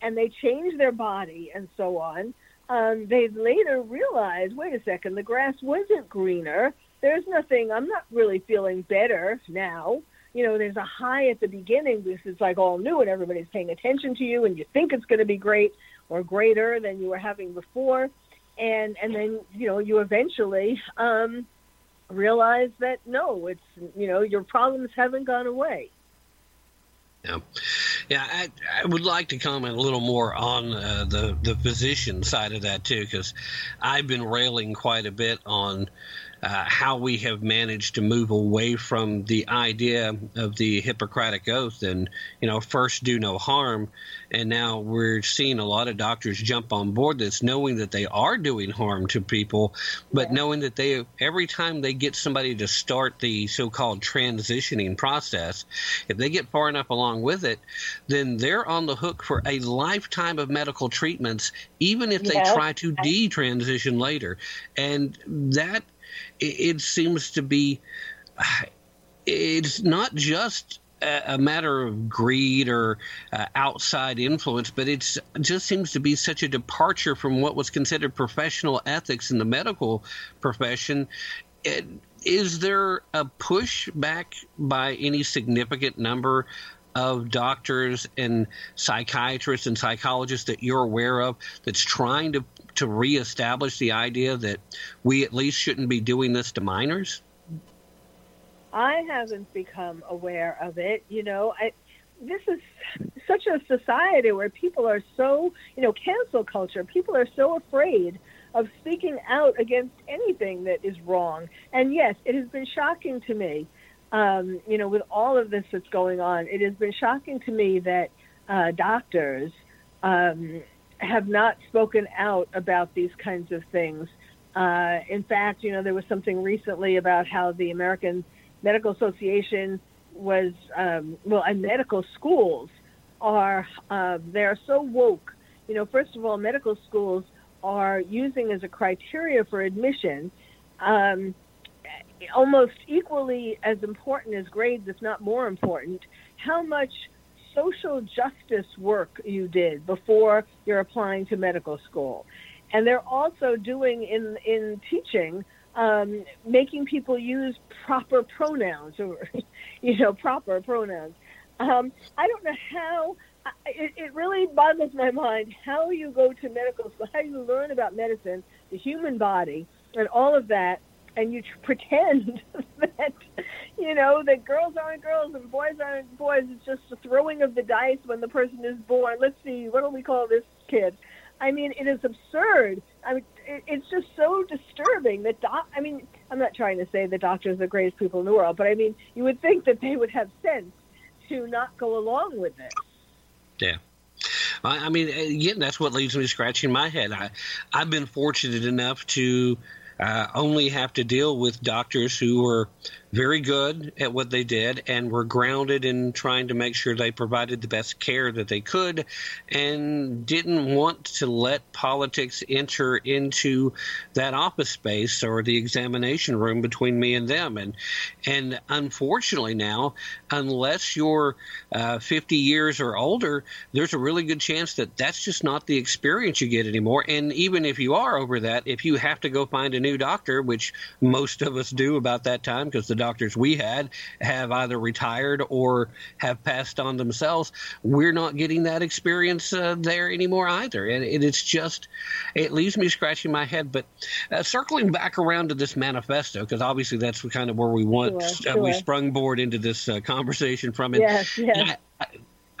and they change their body and so on, um, they later realize, wait a second, the grass wasn't greener. There's nothing. I'm not really feeling better now. You know, there's a high at the beginning because it's like all new and everybody's paying attention to you, and you think it's going to be great or greater than you were having before, and and then you know you eventually um, realize that no, it's you know your problems haven't gone away. Yeah, yeah. I, I would like to comment a little more on uh, the the physician side of that too, because I've been railing quite a bit on uh, how we have managed to move away from the idea of the Hippocratic Oath and, you know, first do no harm. And now we're seeing a lot of doctors jump on board this, knowing that they are doing harm to people, but yeah. knowing that they, every time they get somebody to start the so called transitioning process, if they get far enough along with it, then they're on the hook for a lifetime of medical treatments, even if they yeah. try to detransition later. And that it, it seems to be it's not just a matter of greed or uh, outside influence, but it just seems to be such a departure from what was considered professional ethics in the medical profession. It, is there a pushback by any significant number of doctors and psychiatrists and psychologists that you're aware of that's trying to to reestablish the idea that we at least shouldn't be doing this to minors? I haven't become aware of it. You know, I, this is such a society where people are so, you know, cancel culture. People are so afraid of speaking out against anything that is wrong. And yes, it has been shocking to me, um, you know, with all of this that's going on. It has been shocking to me that uh, doctors um, have not spoken out about these kinds of things. Uh, in fact, you know, there was something recently about how the American Medical Association was, um, well, and medical schools are, uh, they're so woke. You know, first of all, medical schools are using as a criteria for admission um, almost equally as important as grades, if not more important, how much social justice work you did before you're applying to medical school. And they're also doing in in teaching, um, making people use proper pronouns or, you know, proper pronouns. Um, I don't know how. It, it really boggles my mind how you go to medical school, how you learn about medicine, the human body, and all of that, and you pretend that you know that girls aren't girls and boys aren't boys. It's just a throwing of the dice when the person is born. Let's see, what do we call this kid? I mean, it is absurd. I mean, it, it's just so disturbing that doc. I mean, I'm not trying to say the doctors are the greatest people in the world, but I mean, you would think that they would have sense to not go along with this. Yeah. I I mean, again, that's what leaves me scratching my head. I, I've been fortunate enough to uh, only have to deal with doctors who were very good at what they did and were grounded in trying to make sure they provided the best care that they could and didn't want to let politics enter into that office space or the examination room between me and them. And and unfortunately now unless you're uh, 50 years or older there's a really good chance that that's just not the experience you get anymore. And even if you are over that if you have to go find a new doctor which most of us do about that time because the doctors we had have either retired or have passed on themselves. We're not getting that experience uh, there anymore either, and it, it's just it leaves me scratching my head. But uh, circling back around to this manifesto, because obviously that's kind of where we want Sure, uh, we sprung board into this uh, conversation from. And, Yes, yes. and I- I,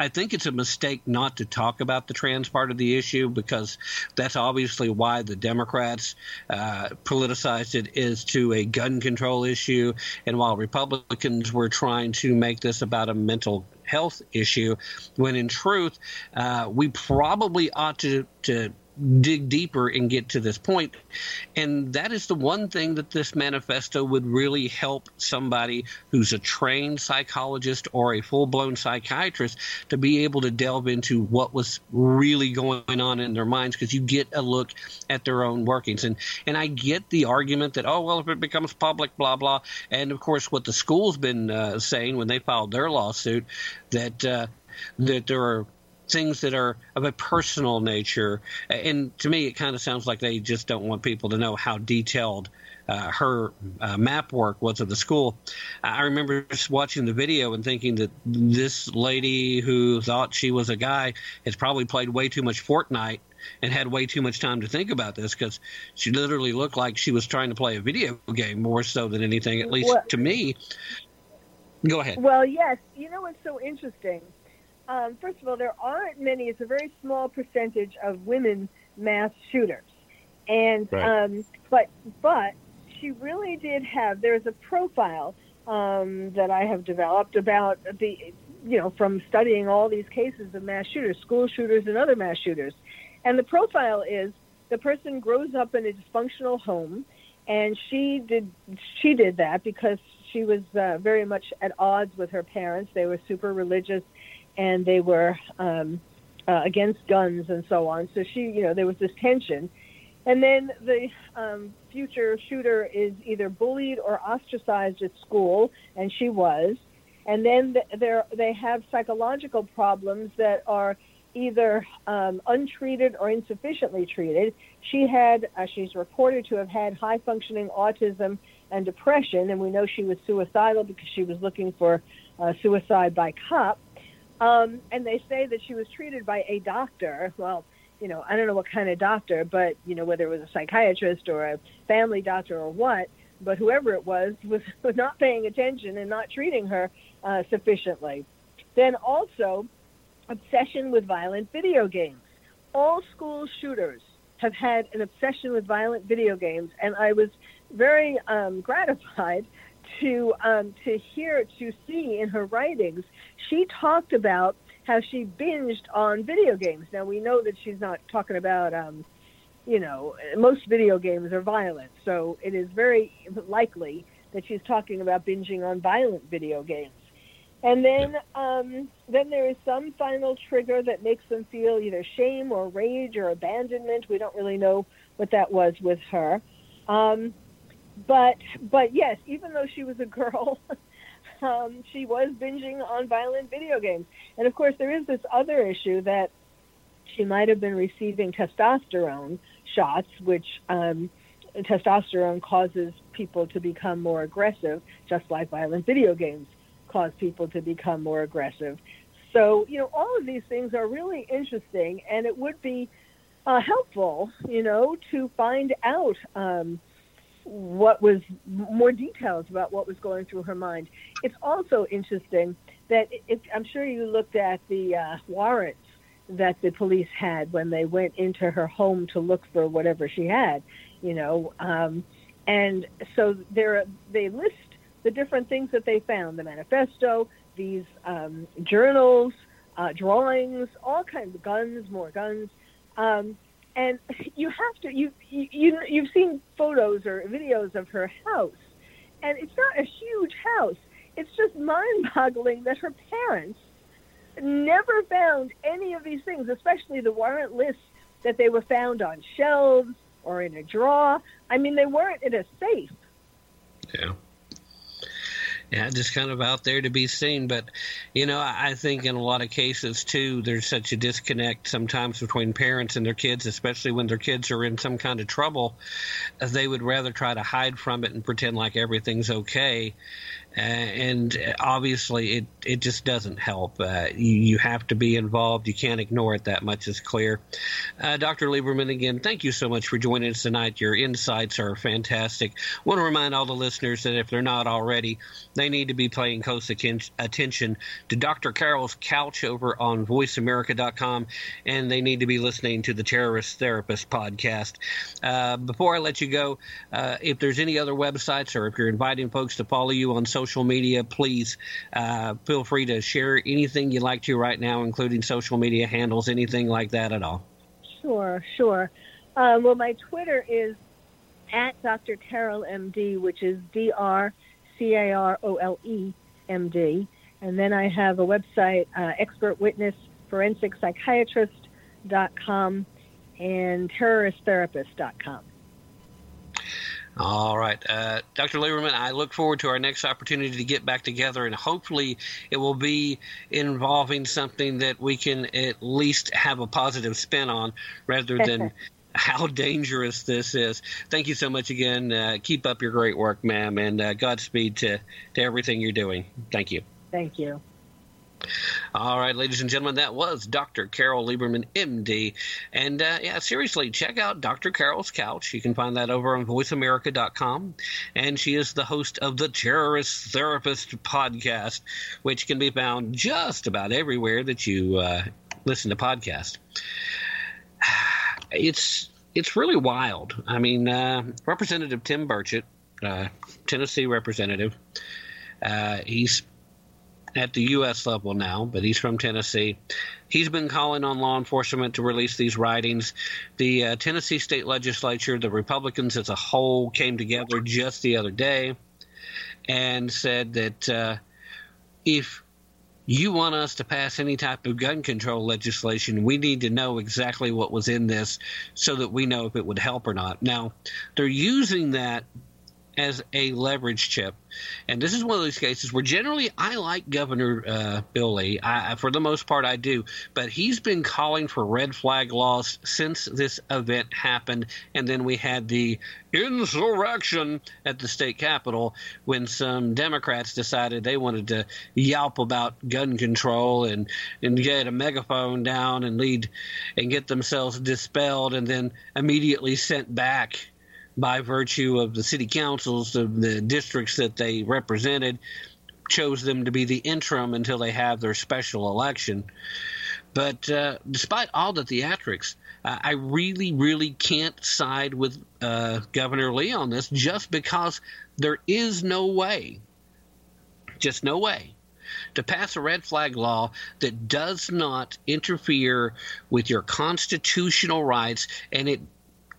I think it's a mistake not to talk about the trans part of the issue because that's obviously why the Democrats uh, politicized it is to a gun control issue, and while Republicans were trying to make this about a mental health issue, when in truth uh, we probably ought to to dig deeper and get to this point. And that is the one thing that this manifesto would really help somebody who's a trained psychologist or a full blown psychiatrist to be able to delve into what was really going on in their minds because you get a look at their own workings. And and I get the argument that, oh, well, if it becomes public, blah, blah. And of course, what the school's been uh, saying when they filed their lawsuit that uh, that there are things that are of a personal nature. And to me, it kind of sounds like they just don't want people to know how detailed uh, her uh, map work was of the school. I remember just watching the video and thinking that this lady who thought she was a guy has probably played way too much Fortnite and had way too much time to think about this because she literally looked like she was trying to play a video game more so than anything, at least What- to me. Go ahead. Well, yes. You know what's so interesting? Um, first of all, there aren't many. It's a very small percentage of women mass shooters, and Right. um, but but she really did have. There's a profile um, that I have developed about the you know from studying all these cases of mass shooters, school shooters, and other mass shooters, and the profile is the person grows up in a dysfunctional home and she did she did that because she was uh, very much at odds with her parents. They were super religious, and they were um, uh, against guns and so on. So she, you know, there was this tension. And then the um, future shooter is either bullied or ostracized at school, and she was. And then th- they have psychological problems that are either um, untreated or insufficiently treated. She had, uh, she's reported to have had high functioning autism and depression, and we know she was suicidal because she was looking for uh, suicide by cop. Um, and they say that she was treated by a doctor. Well, you know, I don't know what kind of doctor, but you know, whether it was a psychiatrist or a family doctor or what, but whoever it was was, not paying attention and not treating her uh, sufficiently. Then also, obsession with violent video games. All school shooters have had an obsession with violent video games, and I was very um, gratified to um, to hear to see in her writings. She talked about how she binged on video games. Now we know that she's not talking about. Um, you know, most video games are violent, so it is very likely that she's talking about binging on violent video games. And then, um, then there is some final trigger that makes them feel either shame or rage or abandonment. We don't really know what that was with her. Um, but, but yes, even though she was a girl, um, she was binging on violent video games. And of course, there is this other issue that she might have been receiving testosterone shots, which um, testosterone causes people to become more aggressive, just like violent video games cause people to become more aggressive. So, you know, all of these things are really interesting, and it would be uh, helpful, you know, to find out um, what was more details about what was going through her mind. It's also interesting that I'm sure you looked at the uh, warrants that the police had when they went into her home to look for whatever she had, you know, um, and so there they list the different things that they found: the manifesto, these um, journals, uh, drawings, all kinds of guns, more guns. Um, and you have to you you you've seen photos or videos of her house, and it's not a huge house. It's just mind-boggling that her parents never found any of these things, especially the warrant lists that they were found on shelves or in a drawer. I mean, they weren't in a safe. Yeah. Yeah, just kind of out there to be seen. But, you know, I think in a lot of cases, too, there's such a disconnect sometimes between parents and their kids, especially when their kids are in some kind of trouble. They would rather try to hide from it and pretend like everything's okay. Uh, and obviously, it, it just doesn't help. Uh, you, you have to be involved. You can't ignore it. That much is clear. Uh, Dr. Lieberman, again, thank you so much for joining us tonight. Your insights are fantastic. want to remind all the listeners that if they're not already, they need to be paying close attention to Dr. Carole's couch over on voiceamerica.com, and they need to be listening to the Terrorist Therapist podcast. Uh, before I let you go, uh, if there's any other websites or if you're inviting folks to follow you on social media, please uh, feel free to share anything you'd like to right now, including social media handles, anything like that at all. Sure, sure. Um, well, my Twitter is at Dr. Carole MD, which is D R C A R O L E M D. And then I have a website, uh, Expert Witness Forensic Psychiatrist.com and terroristtherapist.com. All right. Uh, Dr. Lieberman, I look forward to our next opportunity to get back together, and hopefully it will be involving something that we can at least have a positive spin on rather than how dangerous this is. Thank you so much again. Uh, keep up your great work, ma'am, and uh, Godspeed to, to everything you're doing. Thank you. Thank you. All right, ladies and gentlemen, that was Dr. Carole Lieberman, MD. And uh, yeah, seriously, check out Dr. Carole's Couch. You can find that over on voiceamerica.com. And she is the host of the Terrorist Therapist podcast, which can be found just about everywhere that you uh, listen to podcasts. It's it's really wild. I mean, uh, Representative Tim Burchett, uh, Tennessee representative, uh, he's at the U.S. level now, but he's from Tennessee. He's been calling on law enforcement to release these writings. The uh, Tennessee state legislature, the Republicans as a whole, came together just the other day and said that uh, if you want us to pass any type of gun control legislation, we need to know exactly what was in this so that we know if it would help or not. Now, they're using that as a leverage chip. And this is one of those cases where generally I like Governor uh, Bill Lee. I, for the most part, I do. But he's been calling for red flag laws since this event happened. And then we had the insurrection at the state capitol when some Democrats decided they wanted to yelp about gun control and, and get a megaphone down and lead and get themselves dispelled and then immediately sent back by virtue of the city councils, the, the districts that they represented, chose them to be the interim until they have their special election. But uh, despite all the theatrics, uh, I really, really can't side with uh, Governor Lee on this just because there is no way, just no way, to pass a red flag law that does not interfere with your constitutional rights and it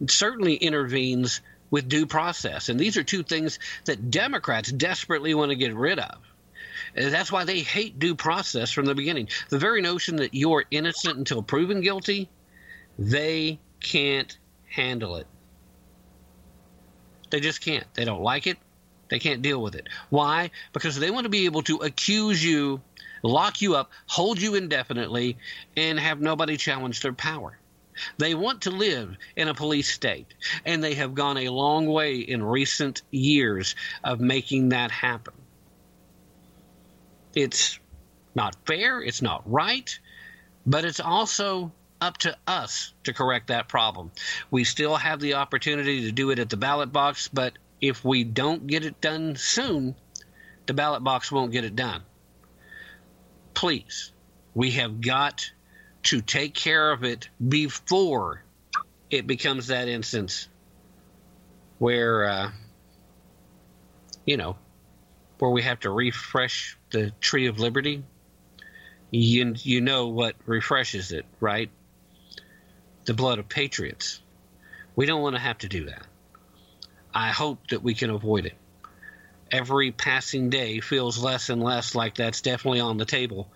certainly intervenes with due process. And these are two things that Democrats desperately want to get rid of. And that's why they hate due process from the beginning. The very notion that you're innocent until proven guilty, they can't handle it. They just can't. They don't like it. They can't deal with it. Why? Because they want to be able to accuse you, lock you up, hold you indefinitely, and have nobody challenge their power. They want to live in a police state, and they have gone a long way in recent years of making that happen. It's not fair, it's not right, but it's also up to us to correct that problem. We still have the opportunity to do it at the ballot box, but if we don't get it done soon, the ballot box won't get it done. Please, we have got to take care of it before it becomes that instance where, uh, you know, where we have to refresh the tree of liberty. you, you know what refreshes it, right? The blood of patriots. We don't want to have to do that. I hope that we can avoid it. Every passing day feels less and less like that's definitely on the table,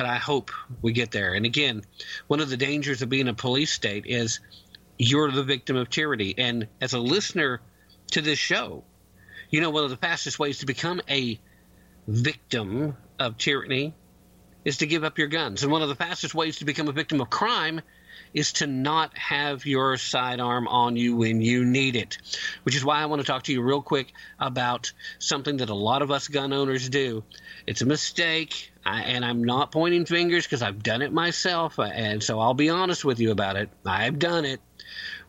but I hope we get there. And again, one of the dangers of being a police state is you're the victim of tyranny. And as a listener to this show, you know one of the fastest ways to become a victim of tyranny is to give up your guns. And one of the fastest ways to become a victim of crime is to not have your sidearm on you when you need it. Which is why I want to talk to you real quick about something that a lot of us gun owners do. It's a mistake, I, and I'm not pointing fingers because I've done it myself, uh, and so I'll be honest with you about it. I've done it.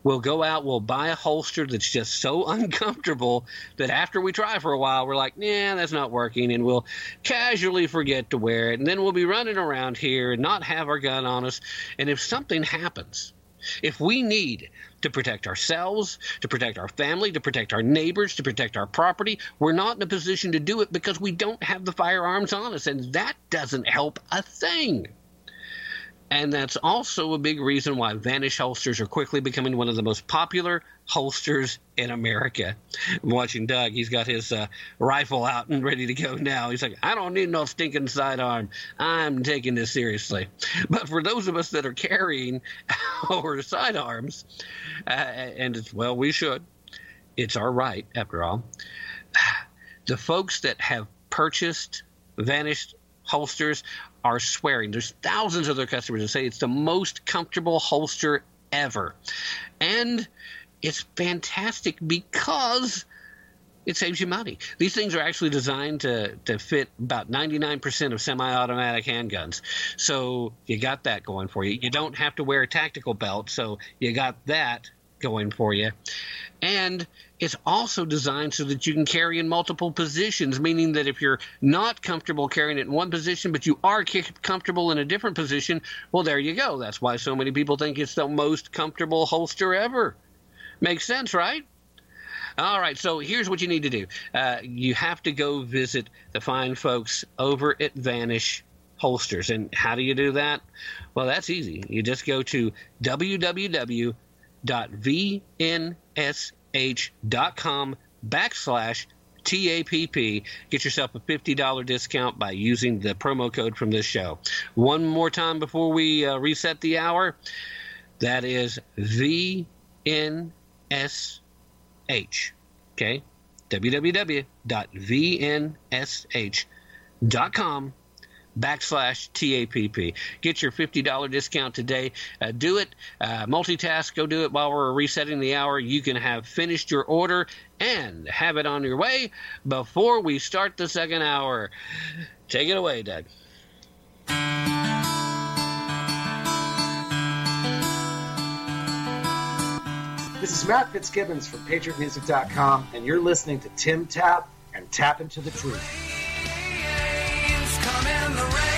We'll go out, we'll buy a holster that's just so uncomfortable that after we try for a while, we're like, nah, that's not working, and we'll casually forget to wear it. And then we'll be running around here and not have our gun on us. And if something happens, if we need to protect ourselves, to protect our family, to protect our neighbors, to protect our property, we're not in a position to do it because we don't have the firearms on us. And that doesn't help a thing. And that's also a big reason why Vanish holsters are quickly becoming one of the most popular holsters in America. I'm watching Doug. He's got his uh, rifle out and ready to go now. He's like, I don't need no stinking sidearm. I'm taking this seriously. But for those of us that are carrying our sidearms, uh, and it's, well, we should, it's our right, after all. The folks that have purchased Vanish holsters are swearing. There's thousands of their customers that say it's the most comfortable holster ever. And it's fantastic because it saves you money. These things are actually designed to, to fit about 99% of semi automatic handguns. So you got that going for you. You don't have to wear a tactical belt, so you got that going for you. And it's also designed so that you can carry in multiple positions, meaning that if you're not comfortable carrying it in one position, but you are comfortable in a different position, well, there you go. That's why so many people think it's the most comfortable holster ever. Makes sense, right? All right, so here's what you need to do. Uh, you have to go visit the fine folks over at Vanish Holsters. And how do you do that? Well, that's easy. You just go to www.vnsh.com backslash TAPP. Get yourself a $50 discount by using the promo code from this show. One more time before we uh, reset the hour. That is VNSH. Okay? www.vnsh.com backslash TAPP. Get your $50 discount today. Uh, do it. Uh, multitask. Go do it while we're resetting the hour. You can have finished your order and have it on your way before we start the second hour. Take it away, Doug. This is Matt Fitzgibbons from PatriotMusic.com, and you're listening to Tim Tapp and Tap into the Truth. The rain's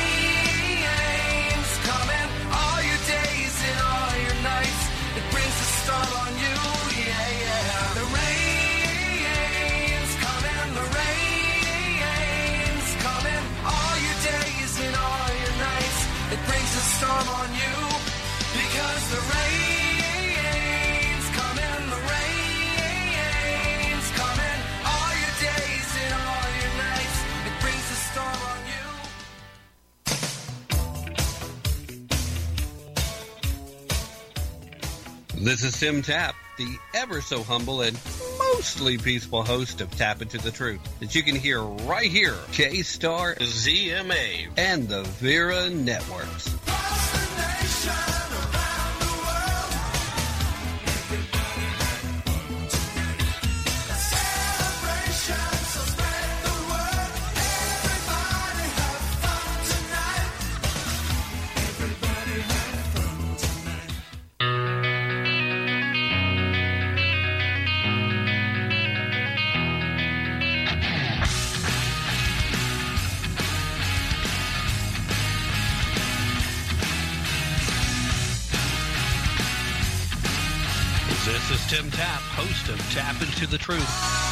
This is Tim Tapp, the ever so humble and mostly peaceful host of Tap Into the Truth that you can hear right here, K Star ZMA and the Vera Networks. Of Tap Into the Truth.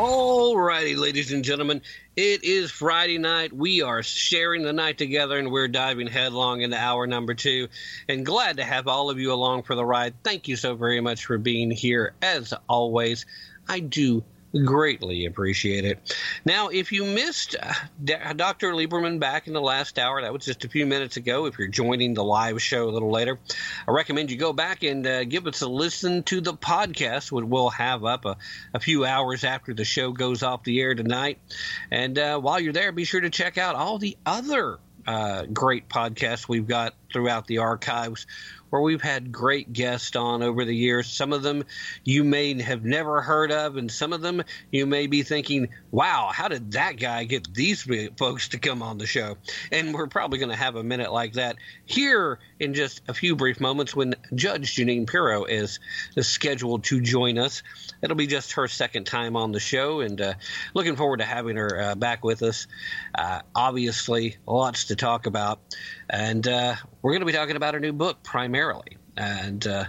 All righty, ladies and gentlemen, it is Friday night. We are sharing the night together, and we're diving headlong into hour number two. And glad to have all of you along for the ride. Thank you so very much for being here, as always. I do greatly appreciate it. Now, if you missed uh, Dr. Lieberman back in the last hour, that was just a few minutes ago. If you're joining the live show a little later, I recommend you go back and uh, give us a listen to the podcast, which we'll have up a, a few hours after the show goes off the air tonight. And uh, while you're there, be sure to check out all the other uh, great podcasts we've got throughout the archives where we've had great guests on over the years. Some of them you may have never heard of, and some of them you may be thinking, wow, how did that guy get these folks to come on the show? And we're probably going to have a minute like that here in just a few brief moments when Judge Jeanine Pirro is, is scheduled to join us. It'll be just her second time on the show, and uh, looking forward to having her uh, back with us. Uh, obviously, lots to talk about, and uh, we're going to be talking about her new book primarily. And uh,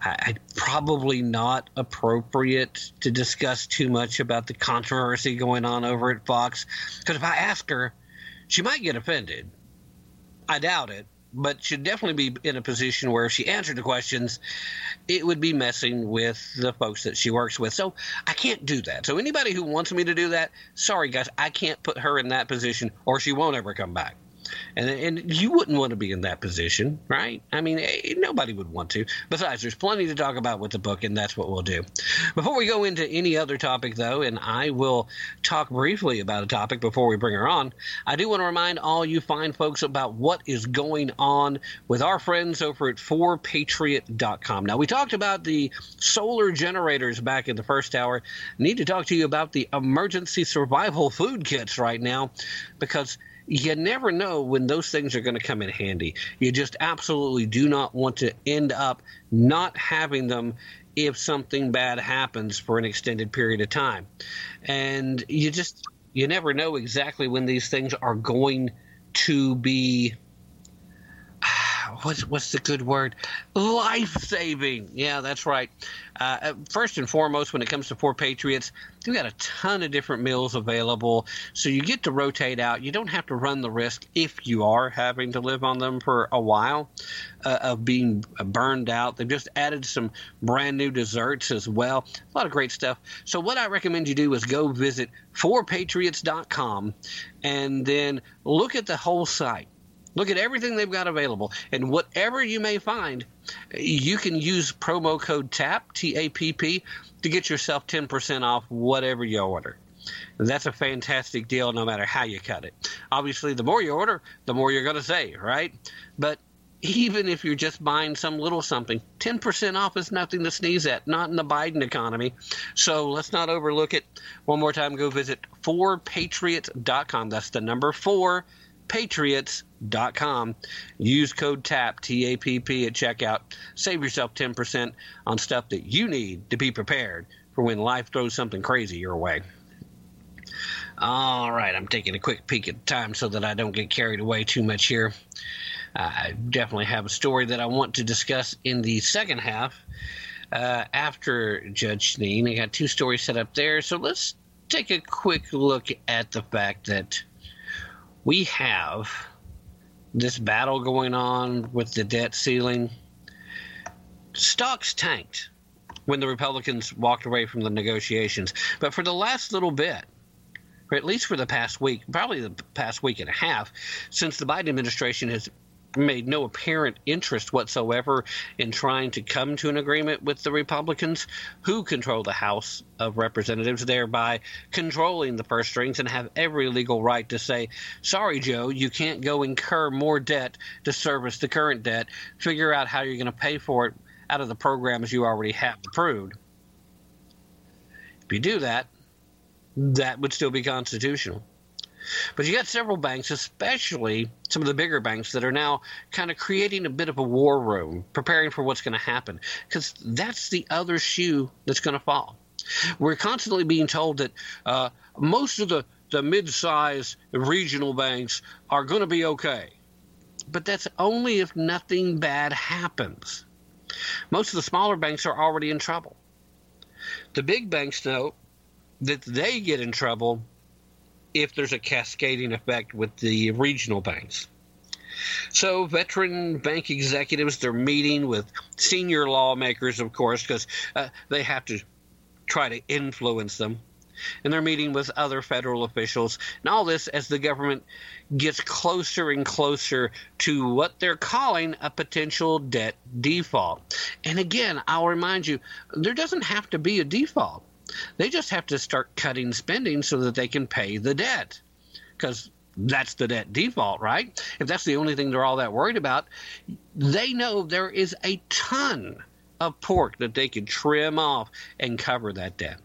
I, I probably not appropriate to discuss too much about the controversy going on over at Fox, because if I ask her, she might get offended. I doubt it, but should definitely be in a position where if she answered the questions, it would be messing with the folks that she works with. So I can't do that. So anybody who wants me to do that, sorry guys, I can't put her in that position or she won't ever come back. And and you wouldn't want to be in that position, right? I mean, eh, nobody would want to. Besides, there's plenty to talk about with the book, and that's what we'll do. Before we go into any other topic, though, and I will talk briefly about a topic before we bring her on, I do want to remind all you fine folks about what is going on with our friends over at 4patriot.com. Now, we talked about the solar generators back in the first hour. Need to talk to you about the emergency survival food kits right now because – you never know when those things are going to come in handy. You just absolutely do not want to end up not having them if something bad happens for an extended period of time. And you just you never know exactly when these things are going to be what's what's the good word? Life saving. Yeah, that's right. Uh, first and foremost, when it comes to Four Patriots, we got a ton of different meals available, so you get to rotate out. You don't have to run the risk if you are having to live on them for a while uh, of being burned out. They've just added some brand new desserts as well. A lot of great stuff. So what I recommend you do is go visit 4patriots.com and then look at the whole site Look at everything they've got available, and whatever you may find, you can use promo code TAP T A P P to get yourself ten percent off whatever you order. And that's a fantastic deal, no matter how you cut it. Obviously, the more you order, the more you're going to save, right? But even if you're just buying some little something, 10% off is nothing to sneeze at, not in the Biden economy. So let's not overlook it. One more time, go visit 4patriots.com. That's the number 4 patriots.com. Use code TAP, T A P P, at checkout. Save yourself 10% on stuff that you need to be prepared for when life throws something crazy your way. All right, I'm taking a quick peek at the time so that I don't get carried away too much here. I definitely have a story that I want to discuss in the second half uh, after Judge Jeanine. I got two stories set up there, so let's take a quick look at the fact that we have this battle going on with the debt ceiling. Stocks tanked when the Republicans walked away from the negotiations. But for the last little bit, or at least for the past week, probably the past week and a half, since the Biden administration has made no apparent interest whatsoever in trying to come to an agreement with the Republicans, who control the House of Representatives, thereby controlling the purse strings and have every legal right to say, sorry, Joe, you can't go incur more debt to service the current debt. Figure out how you're going to pay for it out of the programs you already have approved. If you do that, that would still be constitutional. But you got several banks, especially some of the bigger banks, that are now kind of creating a bit of a war room, preparing for what's going to happen, because that's the other shoe that's going to fall. We're constantly being told that uh, most of the, the mid sized regional banks are going to be okay. But that's only if nothing bad happens. Most of the smaller banks are already in trouble. The big banks know that they get in trouble if there's a cascading effect with the regional banks. So, veteran bank executives, they're meeting with senior lawmakers, of course, because uh, they have to try to influence them. And they're meeting with other federal officials. And all this as the government gets closer and closer to what they're calling a potential debt default. And again, I'll remind you, there doesn't have to be a default. They just have to start cutting spending so that they can pay the debt. Because that's the debt default, right? If that's the only thing they're all that worried about, they know there is a ton of pork that they can trim off and cover that debt.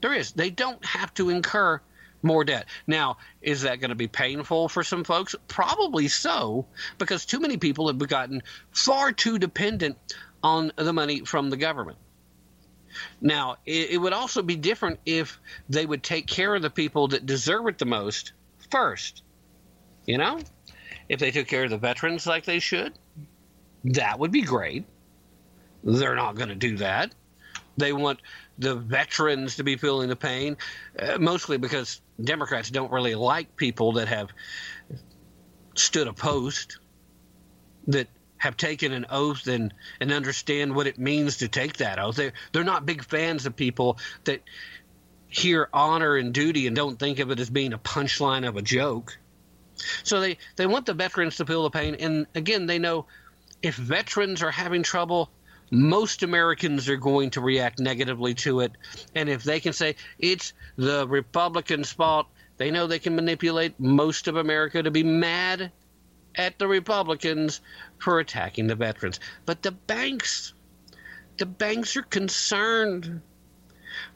There is. They don't have to incur more debt. Now, is that going to be painful for some folks? Probably so, because too many people have gotten far too dependent on the money from the government. Now, it, it would also be different if they would take care of the people that deserve it the most first. You know? If they took care of the veterans like they should, that would be great. They're not going to do that. They want the veterans to be feeling the pain, uh, mostly because Democrats don't really like people that have stood a post, that have taken an oath and, and understand what it means to take that oath. They're, they're not big fans of people that hear honor and duty and don't think of it as being a punchline of a joke. So they, they want the veterans to feel the pain. And again, they know if veterans are having trouble, most Americans are going to react negatively to it. And if they can say it's the Republicans' fault, they know they can manipulate most of America to be mad at the Republicans for attacking the veterans. But the banks, the banks are concerned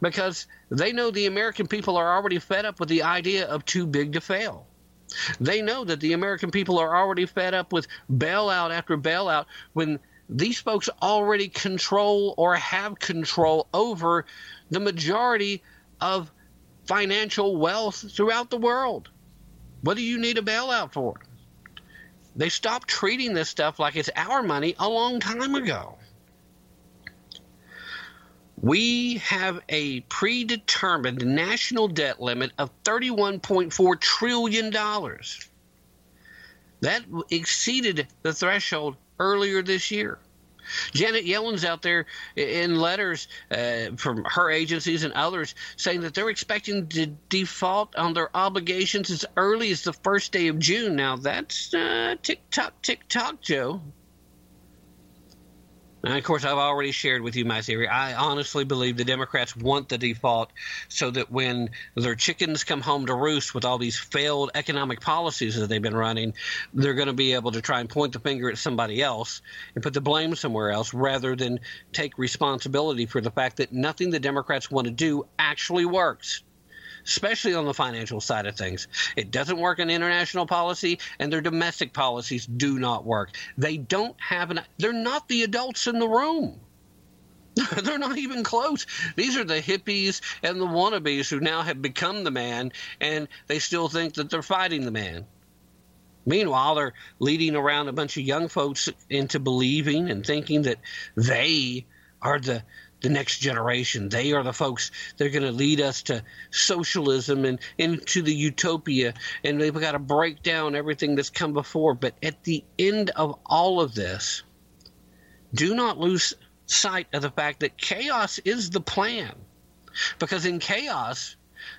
because they know the American people are already fed up with the idea of too big to fail. They know that the American people are already fed up with bailout after bailout when these folks already control or have control over the majority of financial wealth throughout the world. What do you need a bailout for? They stopped treating this stuff like it's our money a long time ago. We have a predetermined national debt limit of $31.4 trillion. That exceeded the threshold earlier this year. Janet Yellen's out there in letters uh, from her agencies and others saying that they're expecting to default on their obligations as early as the first day of June. Now, that's uh, tick tock, tick tock, Joe. And of course, I've already shared with you my theory. I honestly believe the Democrats want the default so that when their chickens come home to roost with all these failed economic policies that they've been running, they're going to be able to try and point the finger at somebody else and put the blame somewhere else rather than take responsibility for the fact that nothing the Democrats want to do actually works especially on the financial side of things. It doesn't work in international policy, and their domestic policies do not work. They don't have an, they're not the adults in the room. they're not even close. These are the hippies and the wannabes who now have become the man, and they still think that they're fighting the man. Meanwhile, they're leading around a bunch of young folks into believing and thinking that they are the the next generation. They are the folks that are going to lead us to socialism and into the utopia. And we've got to break down everything that's come before. But at the end of all of this, do not lose sight of the fact that chaos is the plan. Because in chaos,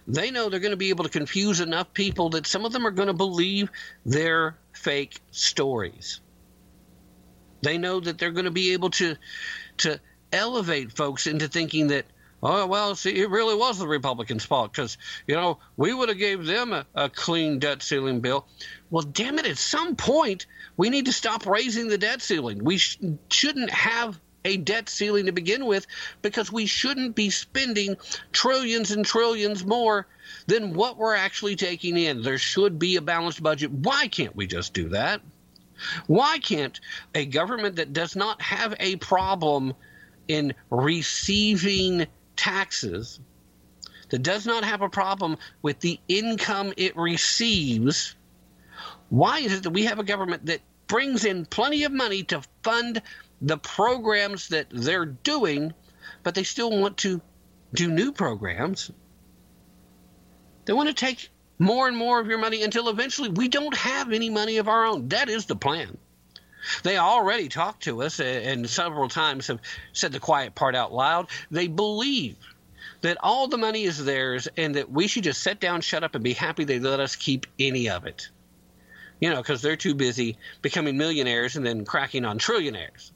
they know they're going to be able to confuse enough people that some of them are going to believe their fake stories. They know that they're going to be able to to elevate folks into thinking that oh well see it really was the republicans fault because you know we would have gave them a, a clean debt ceiling bill. Well damn it at some point we need to stop raising the debt ceiling. We sh- shouldn't have a debt ceiling to begin with because we shouldn't be spending trillions and trillions more than what we're actually taking in. There should be a balanced budget. Why can't we just do that? Why can't a government that does not have a problem in receiving taxes that does not have a problem with the income it receives, why is it that we have a government that brings in plenty of money to fund the programs that they're doing, but they still want to do new programs? They want to take more and more of your money until eventually we don't have any money of our own. That is the plan. They already talked to us and several times have said the quiet part out loud. They believe that all the money is theirs and that we should just sit down, shut up, and be happy they let us keep any of it. You know, because they're too busy becoming millionaires and then cracking on trillionaires.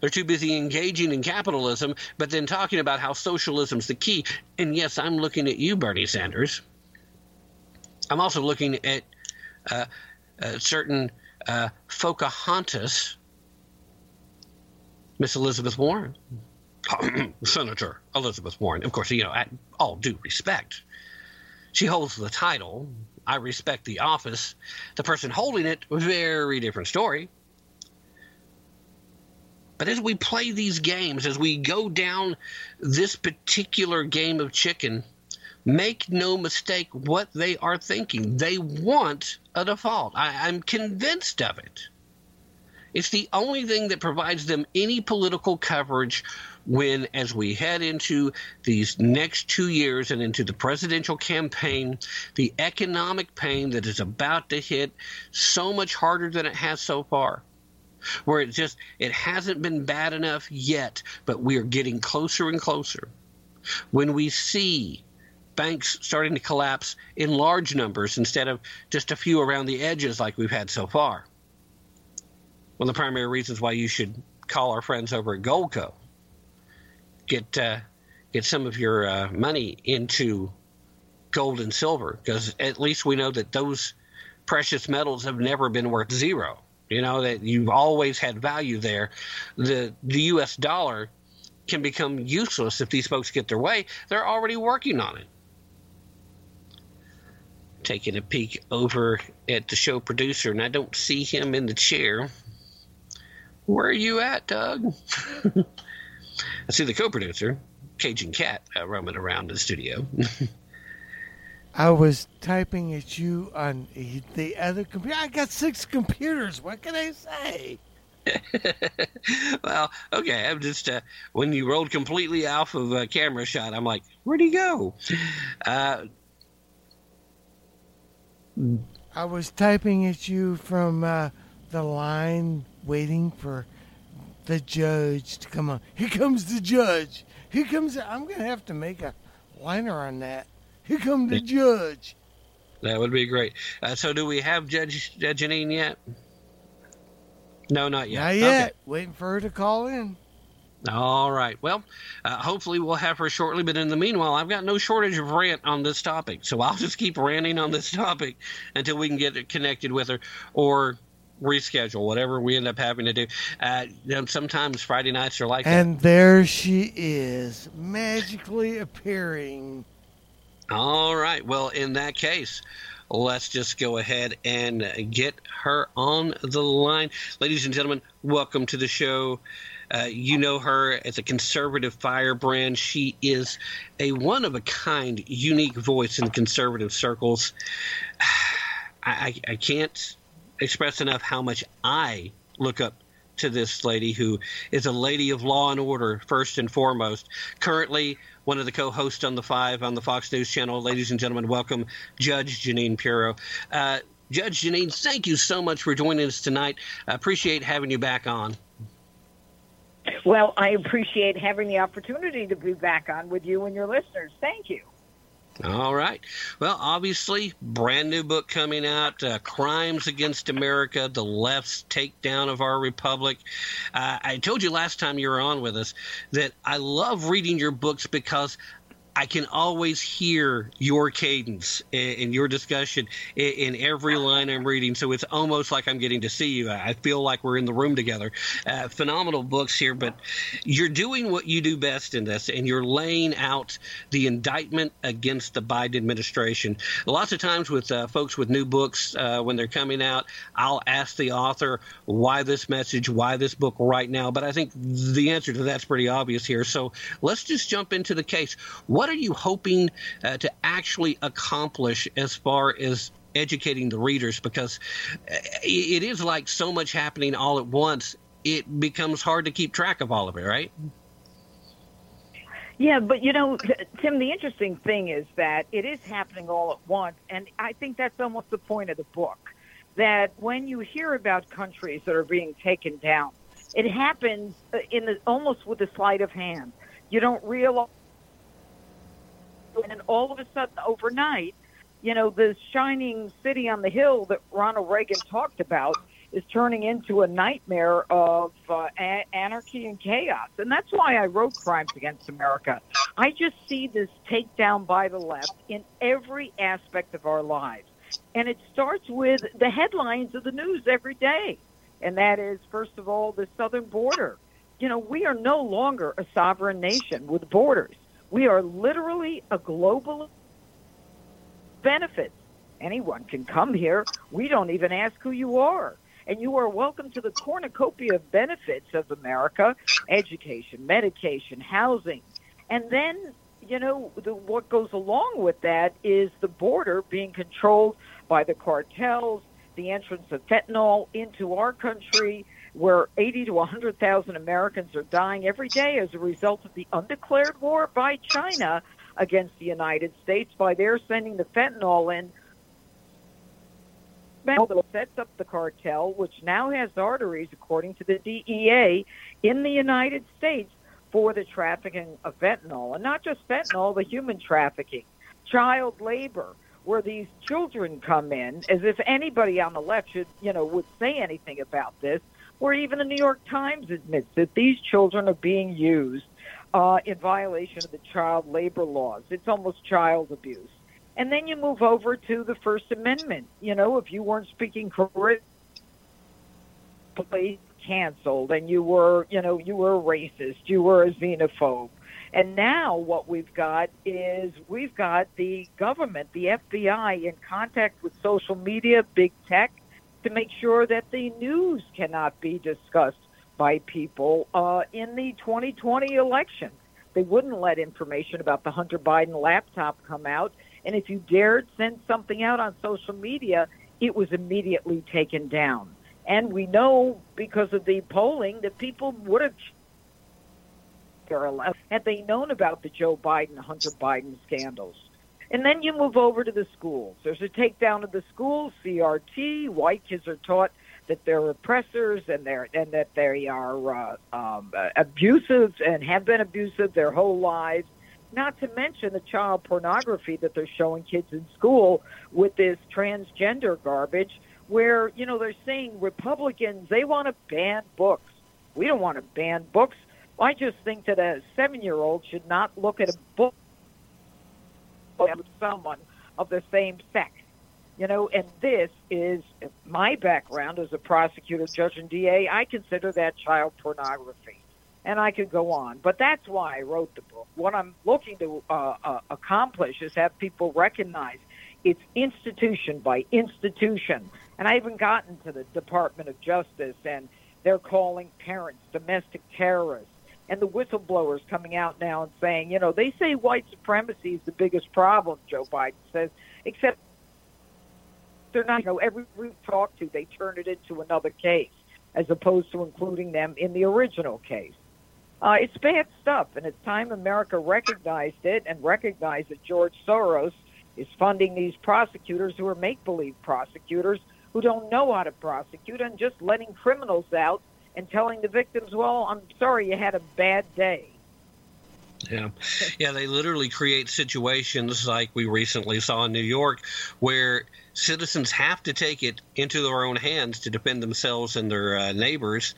They're too busy engaging in capitalism, but then talking about how socialism's the key. And yes, I'm looking at you, Bernie Sanders. I'm also looking at uh, uh, certain uh, Pocahontas, Miss Elizabeth Warren, Senator Elizabeth Warren. Of course, you know, at all due respect, she holds the title. I respect the office. The person holding it, very different story. But as we play these games, as we go down this particular game of chicken, make no mistake what they are thinking. They want a default. I, I'm convinced of it. It's the only thing that provides them any political coverage when, as we head into these next two years and into the presidential campaign, the economic pain that is about to hit so much harder than it has so far where it just it hasn't been bad enough yet but we are getting closer and closer when we see banks starting to collapse in large numbers instead of just a few around the edges like we've had so far one of the primary reasons why you should call our friends over at goldco get uh, get some of your uh, money into gold and silver because at least we know that those precious metals have never been worth zero you know that you've always had value there. The the U.S. dollar can become useless if these folks get their way. They're already working on it. Taking a peek over at the show producer, and I don't see him in the chair. Where are you at, Doug? I see the co-producer, Cajun Cat, uh, roaming around the studio. I was typing at you on the other computer. I got six computers. What can I say? well, okay. I'm just uh, when you rolled completely off of a camera shot, I'm like, where'd he go? Uh, I was typing at you from uh, the line, waiting for the judge to come on. Here comes the judge. Here comes. I'm gonna have to make a liner on that. Here comes the judge. That would be great. Uh, so, do we have Judge, Judge Jeanine yet? No, not yet. Not yet. Waiting for her to call in. All right. Well, uh, hopefully we'll have her shortly. But in the meanwhile, I've got no shortage of rant on this topic, so I'll just keep ranting on this topic until we can get connected with her or reschedule whatever we end up having to do. Uh, you know, sometimes Friday nights are like and there she is, magically appearing. All right. Well, in that case, let's just go ahead and get her on the line. Ladies and gentlemen, welcome to the show. Uh, you know her as a conservative firebrand. She is a one of a kind, unique voice in conservative circles. I, I, I can't express enough how much I look up to this lady who is a lady of law and order first and foremost. Currently, one of the co-hosts on the Five on the Fox News Channel. Ladies and gentlemen, welcome Judge Jeanine Pirro. Uh, Judge Jeanine, thank you so much for joining us tonight. I appreciate having you back on. Well, I appreciate having the opportunity to be back on with you and your listeners. Thank you. All right. Well, obviously, brand new book coming out uh, Crimes Against America The Left's Takedown of Our Republic. Uh, I told you last time you were on with us that I love reading your books because I can always hear your cadence and your discussion in every line I'm reading. So it's almost like I'm getting to see you. I feel like we're in the room together. Uh, phenomenal books here, but you're doing what you do best in this, and you're laying out the indictment against the Biden administration. Lots of times with uh, folks with new books, uh, when they're coming out, I'll ask the author why this message, why this book right now. But I think the answer to that's pretty obvious here. So let's just jump into the case. What what are you hoping uh, to actually accomplish as far as educating the readers? Because uh, it is like so much happening all at once, it becomes hard to keep track of all of it, right? Yeah, but you know, Tim, the interesting thing is that it is happening all at once, and I think that's almost the point of the book. That when you hear about countries that are being taken down, it happens uh, in the, almost with a sleight of hand. You don't realize, and then all of a sudden, overnight, you know, the shining city on the hill that Ronald Reagan talked about is turning into a nightmare of uh, a- anarchy and chaos. And that's why I wrote Crimes Against America. I just see this takedown by the left in every aspect of our lives. And it starts with the headlines of the news every day. And that is, first of all, the southern border. You know, we are no longer a sovereign nation with borders. We are literally a global benefits. Anyone can come here. We don't even ask who you are. And you are welcome to the cornucopia of benefits of America education, medication, housing. And then, you know, the, what goes along with that is the border being controlled by the cartels, the entrance of fentanyl into our country, where 80 to 100,000 Americans are dying every day as a result of the undeclared war by China against the United States by their sending the fentanyl in that sets up the cartel, which now has arteries, according to the DEA, in the United States for the trafficking of fentanyl. And not just fentanyl, the human trafficking, child labor, where these children come in, as if anybody on the left should, you know, would say anything about this, where even the New York Times admits that these children are being used uh, in violation of the child labor laws. It's almost child abuse. And then you move over to the First Amendment. You know, if you weren't speaking correctly, canceled, and you were, you know, you were a racist, you were a xenophobe. And now what we've got is we've got the government, the FBI, in contact with social media, big tech, to make sure that the news cannot be discussed by people uh, in the 2020 election. They wouldn't let information about the Hunter Biden laptop come out. And if you dared send something out on social media, it was immediately taken down. And we know because of the polling that people would have had they known about the Joe Biden, Hunter Biden scandals. And then you move over to the schools. There's a takedown of the schools, CRT. White kids are taught that they're oppressors and they're and that they are uh, um, abusive and have been abusive their whole lives. Not to mention the child pornography that they're showing kids in school with this transgender garbage, where you know they're saying Republicans they want to ban books. We don't want to ban books. I just think that a seven-year-old should not look at a book of someone of the same sex. You know, and this is my background as a prosecutor, judge, and DA. I consider that child pornography. And I could go on. But that's why I wrote the book. What I'm looking to uh, uh, accomplish is have people recognize it's institution by institution. And I haven't gotten to the Department of Justice, and they're calling parents domestic terrorists. And the whistleblowers coming out now and saying, you know, they say white supremacy is the biggest problem, Joe Biden says, except they're not, you know, every we talk to, they turn it into another case as opposed to including them in the original case. Uh, it's bad stuff, and it's time America recognized it and recognized that George Soros is funding these prosecutors who are make believe prosecutors who don't know how to prosecute and just letting criminals out and telling the victims, well, I'm sorry you had a bad day. Yeah. Yeah, they literally create situations like we recently saw in New York where citizens have to take it into their own hands to defend themselves and their uh, neighbors.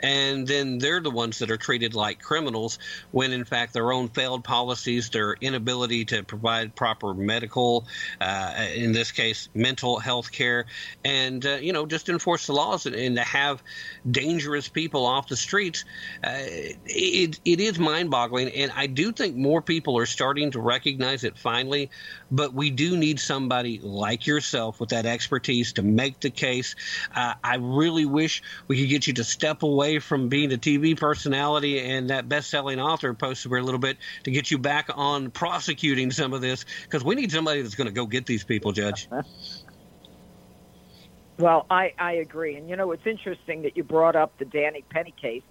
And then they're the ones that are treated like criminals when, in fact, their own failed policies, their inability to provide proper medical, uh, in this case, mental health care, and, uh, you know, just enforce the laws and, and, to have dangerous people off the streets, uh, it, it is mind boggling. And I do think more people are starting to recognize it finally, but we do need somebody like yourself with that expertise to make the case. Uh, I really wish we could get you to step away from being a TV personality and that best-selling author post for a little bit to get you back on prosecuting some of this because we need somebody that's going to go get these people, Judge. Well, I, I agree. And, you know, it's interesting that you brought up the Danny Penny case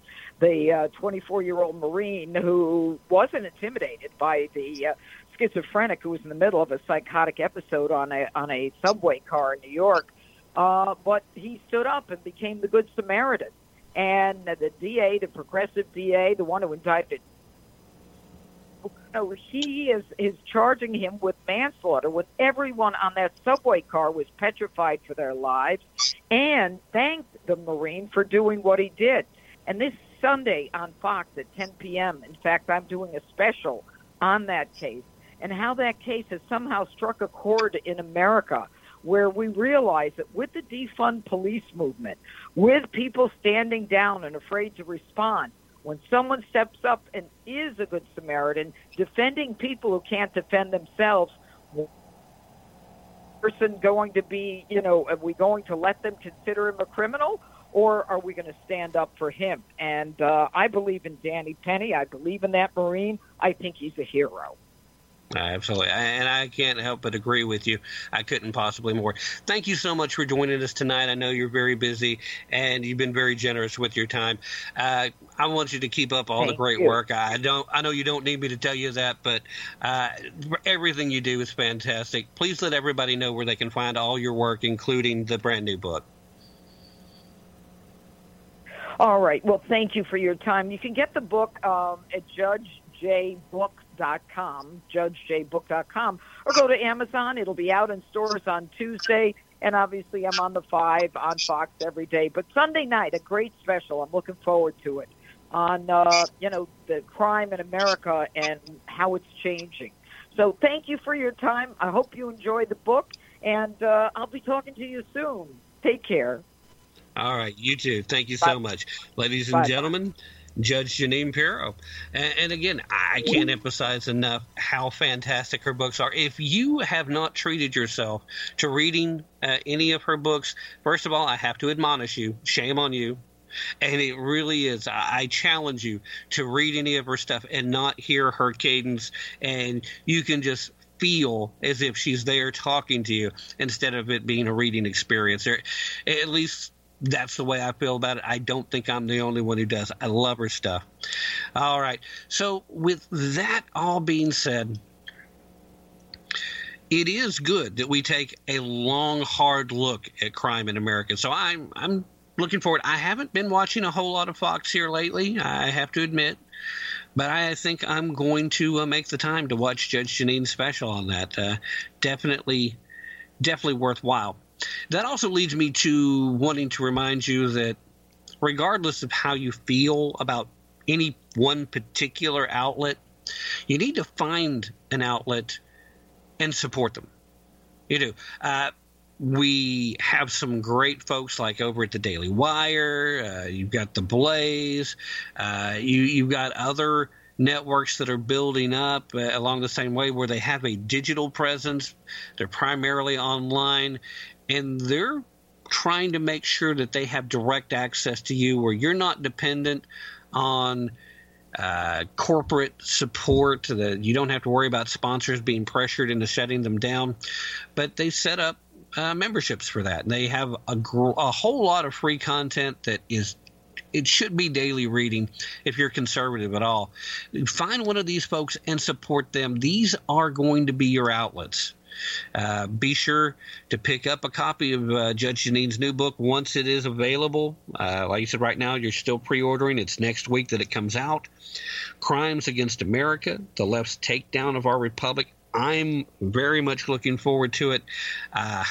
the 24 year old Marine who wasn't intimidated by the uh, schizophrenic who was in the middle of a psychotic episode on a on a subway car in New York. Uh, but he stood up and became the Good Samaritan. And the DA, the progressive DA, the one who indicted no, he is is charging him with manslaughter. With everyone on that subway car was petrified for their lives, and thanked the Marine for doing what he did. And this Sunday on Fox at 10 p.m. In fact, I'm doing a special on that case and how that case has somehow struck a chord in America where we realize that with the defund police movement, with people standing down and afraid to respond, when someone steps up and is a good Samaritan, defending people who can't defend themselves, person going to be, you know, are we going to let them consider him a criminal? Or are we going to stand up for him? And uh, I believe in Danny Penny. I believe in that Marine. I think he's a hero. Absolutely. And I can't help but agree with you. I couldn't possibly more. Thank you so much for joining us tonight. I know you're very busy and you've been very generous with your time. Uh, I want you to keep up all Thank the great you. work. I don't, I know you don't need me to tell you that, but uh, everything you do is fantastic. Please let everybody know where they can find all your work, including the brand new book. All right. Well, thank you for your time. You can get the book um, at judgejbook.com, judgejbook.com, or go to Amazon. It'll be out in stores on Tuesday. And obviously, I'm on the five on Fox every day. But Sunday night, a great special. I'm looking forward to it on uh, you know the crime in America and how it's changing. So thank you for your time. I hope you enjoy the book, and uh, I'll be talking to you soon. Take care. All right, you too. Thank you so much, ladies and Bye. gentlemen. Judge Jeanine Pirro, and, and again, I can't emphasize enough how fantastic her books are. If you have not treated yourself to reading uh, any of her books, first of all, I have to admonish you. Shame on you. And it really is. I, I challenge you to read any of her stuff and not hear her cadence, and you can just feel as if she's there talking to you instead of it being a reading experience. At least that's the way I feel about it. I don't think I'm the only one who does. I love her stuff. All right. So, with that all being said, it is good that we take a long, hard look at crime in America. So I'm I'm looking forward. I haven't been watching a whole lot of Fox here lately. I have to admit, but I think I'm going to uh, make the time to watch Judge Jeanine's special on that. Uh, definitely, definitely worthwhile. That also leads me to wanting to remind you that regardless of how you feel about any one particular outlet, you need to find an outlet and support them. You do. Uh, we have some great folks like over at the Daily Wire. Uh, you've got the Blaze. Uh, you you've got other networks that are building up uh, along the same way where they have a digital presence. They're primarily online, and they're trying to make sure that they have direct access to you, where you're not dependent on uh, corporate support that you don't have to worry about sponsors being pressured into shutting them down. But they set up uh, memberships for that. And they have a, gr- a whole lot of free content that is. It should be daily reading if you're conservative at all. Find one of these folks and support them. These are going to be your outlets. Uh, be sure to pick up a copy of uh, Judge Jeanine's new book once it is available. Uh, like you said, right now you're still pre-ordering. It's next week that it comes out. Crimes Against America: The Left's Takedown of Our Republic. I'm very much looking forward to it. Uh,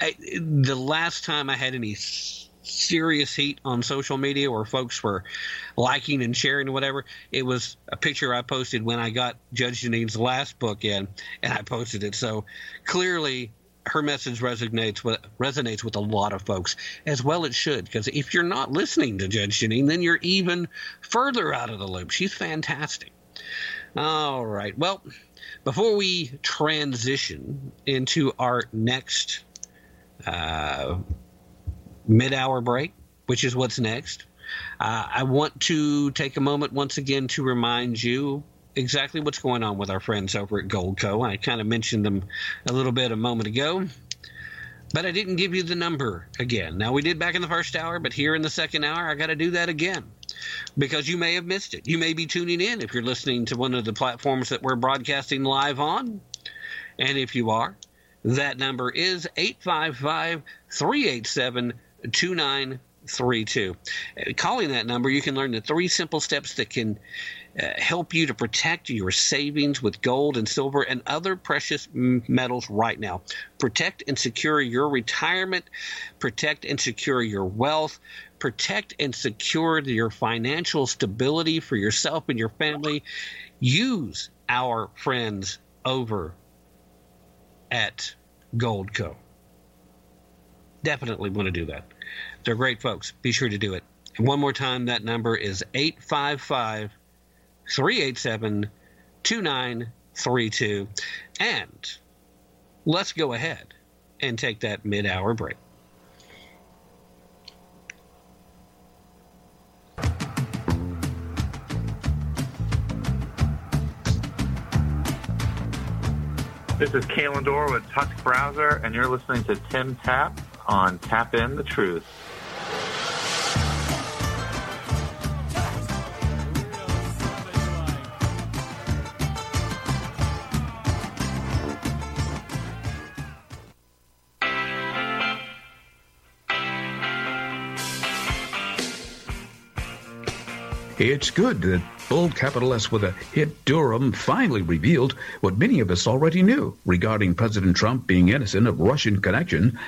I, the last time I had any serious heat on social media where folks were liking and sharing whatever, it was a picture I posted when I got Judge Jeanine's last book in, and I posted it. So clearly, her message resonates with resonates with a lot of folks, as well it should. Because if you're not listening to Judge Jeanine, then you're even further out of the loop. She's fantastic. All right. Well, before we transition into our next uh, mid-hour break, which is what's next, uh, I want to take a moment once again to remind you exactly what's going on with our friends over at Goldco. I kind of mentioned them a little bit a moment ago, but I didn't give you the number again. Now we did back in the first hour, but here in the second hour, I got to do that again. because you may have missed it. You may be tuning in if you're listening to one of the platforms that we're broadcasting live on. And if you are, that number is 855 387 2932. Calling that number, you can learn the three simple steps that can uh, help you to protect your savings with gold and silver and other precious metals right now. Protect and secure your retirement, protect and secure your wealth, protect and secure your financial stability for yourself and your family. Use our friends over at Goldco. Definitely want to do that. They're great folks. Be sure to do it. And one more time, that number is 855 387 2932. And let's go ahead and take that mid hour break. This is Kalen Dorr with Touch Browser, and you're listening to Tim Tapp on Tap In the Truth. It's good that bold capital S with a hit Durham finally revealed what many of us already knew regarding President Trump being innocent of Russian connection,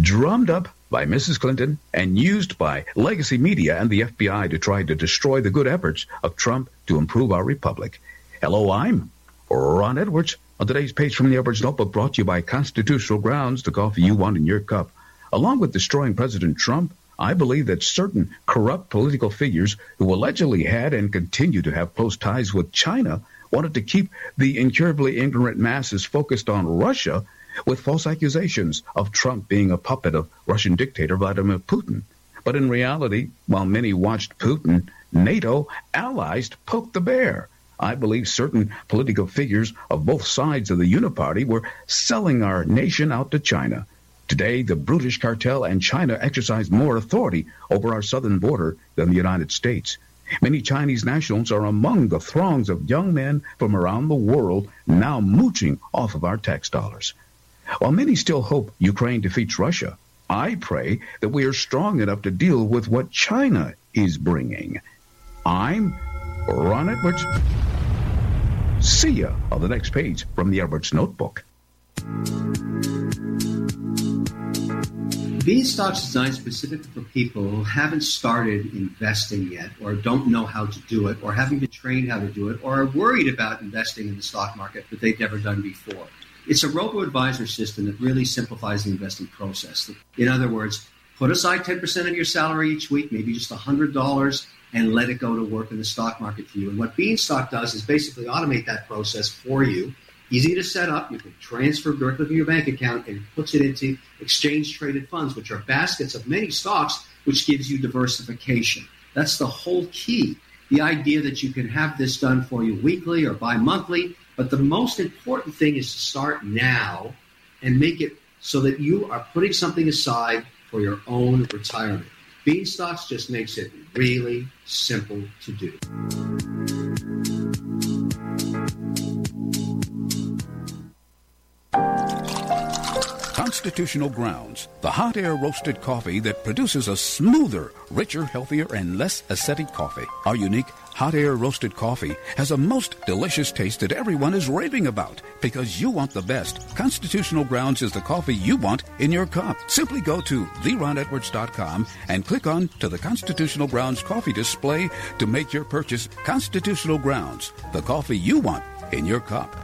drummed up by Mrs. Clinton and used by legacy media and the FBI to try to destroy the good efforts of Trump to improve our republic. Hello, I'm Ron Edwards. On today's page from the Edwards Notebook, brought to you by Constitutional Grounds, the coffee you want in your cup. Along with destroying President Trump, I believe that certain corrupt political figures who allegedly had and continue to have close ties with China wanted to keep the incurably ignorant masses focused on Russia with false accusations of Trump being a puppet of Russian dictator Vladimir Putin. But in reality, while many watched Putin, NATO allies poked the bear. I believe certain political figures of both sides of the Uniparty were selling our nation out to China. Today, the brutish cartel and China exercise more authority over our southern border than the United States. Many Chinese nationals are among the throngs of young men from around the world now mooching off of our tax dollars. While many still hope Ukraine defeats Russia, I pray that we are strong enough to deal with what China is bringing. I'm Ron Edwards. See ya on the next page from the Edwards Notebook. Beanstox's designed specifically for people who haven't started investing yet, or don't know how to do it, or haven't been trained how to do it, or are worried about investing in the stock market that they've never done before. It's a robo advisor system that really simplifies the investing process. In other words, put aside 10% of your salary each week, maybe just $100, and let it go to work in the stock market for you. And what Beanstox does is basically automate that process for you easy to set up. You can transfer directly from your bank account and puts it into exchange traded funds, which are baskets of many stocks, which gives you diversification. That's the whole key. The idea that you can have this done for you weekly or bi monthly. But the most important thing is to start now and make it so that you are putting something aside for your own retirement. Beanstox just makes it really simple to do. Constitutional Grounds, the hot air roasted coffee that produces a smoother, richer, healthier, and less acidic coffee. Our unique hot air roasted coffee has a most delicious taste that everyone is raving about because you want the best. Constitutional Grounds is the coffee you want in your cup. Simply go to theronedwards.com and click on to the Constitutional Grounds coffee display to make your purchase. Constitutional Grounds, the coffee you want in your cup.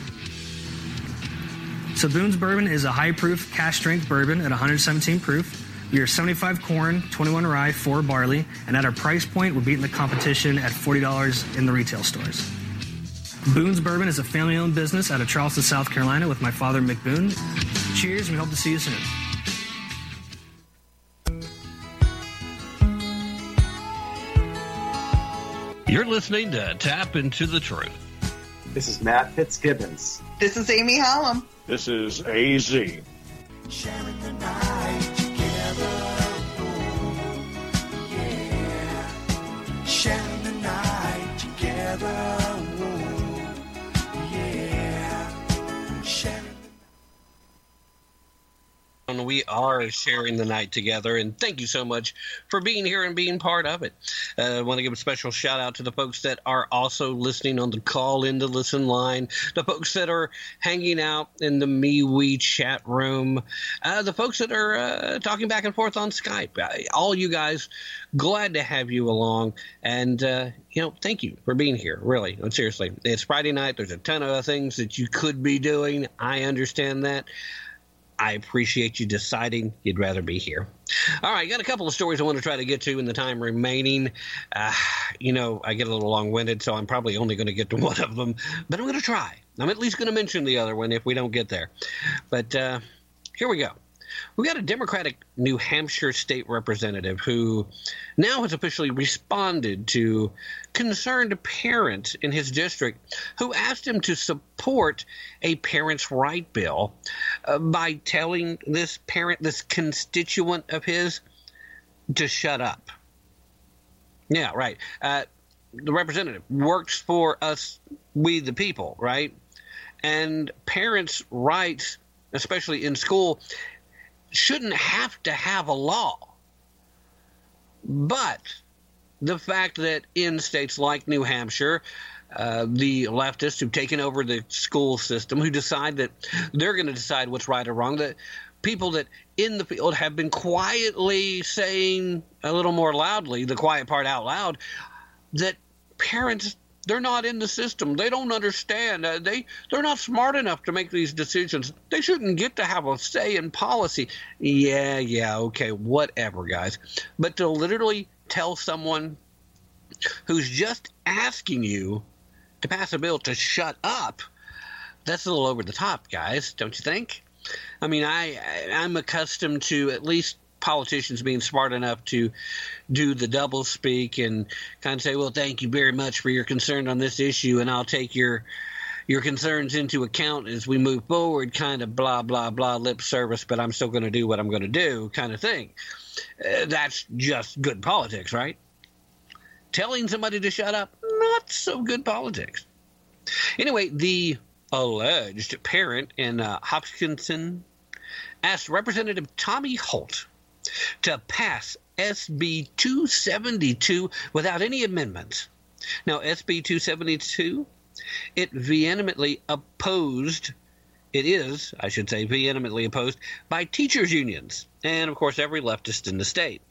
So Boone's Bourbon is a high-proof cask strength bourbon at 117 proof. We are 75 corn, 21 rye, 4 barley, and at our price point, we're beating the competition at $40 in the retail stores. Boone's Bourbon is a family-owned business out of Charleston, South Carolina, with my father, Mick Boone. Cheers, and we hope to see you soon. You're listening to Tapp Into the Truth. This is Matt Fitzgibbons. This is Amy Hallam. This is AZ. Sharing the night together. Oh, yeah. Sharing the night together. We are sharing the night together, and thank you so much for being here and being part of it. Uh, I want to give a special shout out to the folks that are also listening on the call in to listen line, the folks that are hanging out in the MeWe chat room, uh, the folks that are uh, talking back and forth on Skype. All you guys, glad to have you along, and uh, you know, thank you for being here. Really, seriously, it's Friday night. There's a ton of things that you could be doing. I understand that. I appreciate you deciding you'd rather be here. All right, got a couple of stories I want to try to get to in the time remaining. Uh, you know, I get a little long winded, so I'm probably only going to get to one of them, but I'm going to try. I'm at least going to mention the other one if we don't get there. But uh, here we go. We got a Democratic New Hampshire state representative who now has officially responded to concerned parents in his district who asked him to support a parents' right bill uh, by telling this parent, this constituent of his, to shut up. Yeah, right. Uh, the representative works for us, we the people, right? And parents' rights, especially in school, shouldn't have to have a law. But the fact that in states like New Hampshire, uh, the leftists who've taken over the school system, who decide that they're going to decide what's right or wrong, that people that in the field have been quietly saying a little more loudly, the quiet part out loud, that parents they're not in the system. They don't understand. Uh, they they're not smart enough to make these decisions. They shouldn't get to have a say in policy. Yeah, yeah, okay, whatever, guys. But to literally tell someone who's just asking you to pass a bill to shut up, that's a little over the top, guys, don't you think? I mean, I I'm accustomed to at least politicians being smart enough to do the double speak and kind of say, "Well, thank you very much for your concern on this issue, and I'll take your your concerns into account as we move forward." Kind of blah blah blah lip service, but I'm still going to do what I'm going to do, kind of thing. Uh, that's just good politics, right? Telling somebody to shut up, not so good politics. Anyway, the alleged parent in uh, asked Representative Tommy Hoyt to pass SB 272 without any amendments. Now, SB 272, it vehemently opposed, it is, I should say, vehemently opposed by teachers' unions and, of course, every leftist in the state.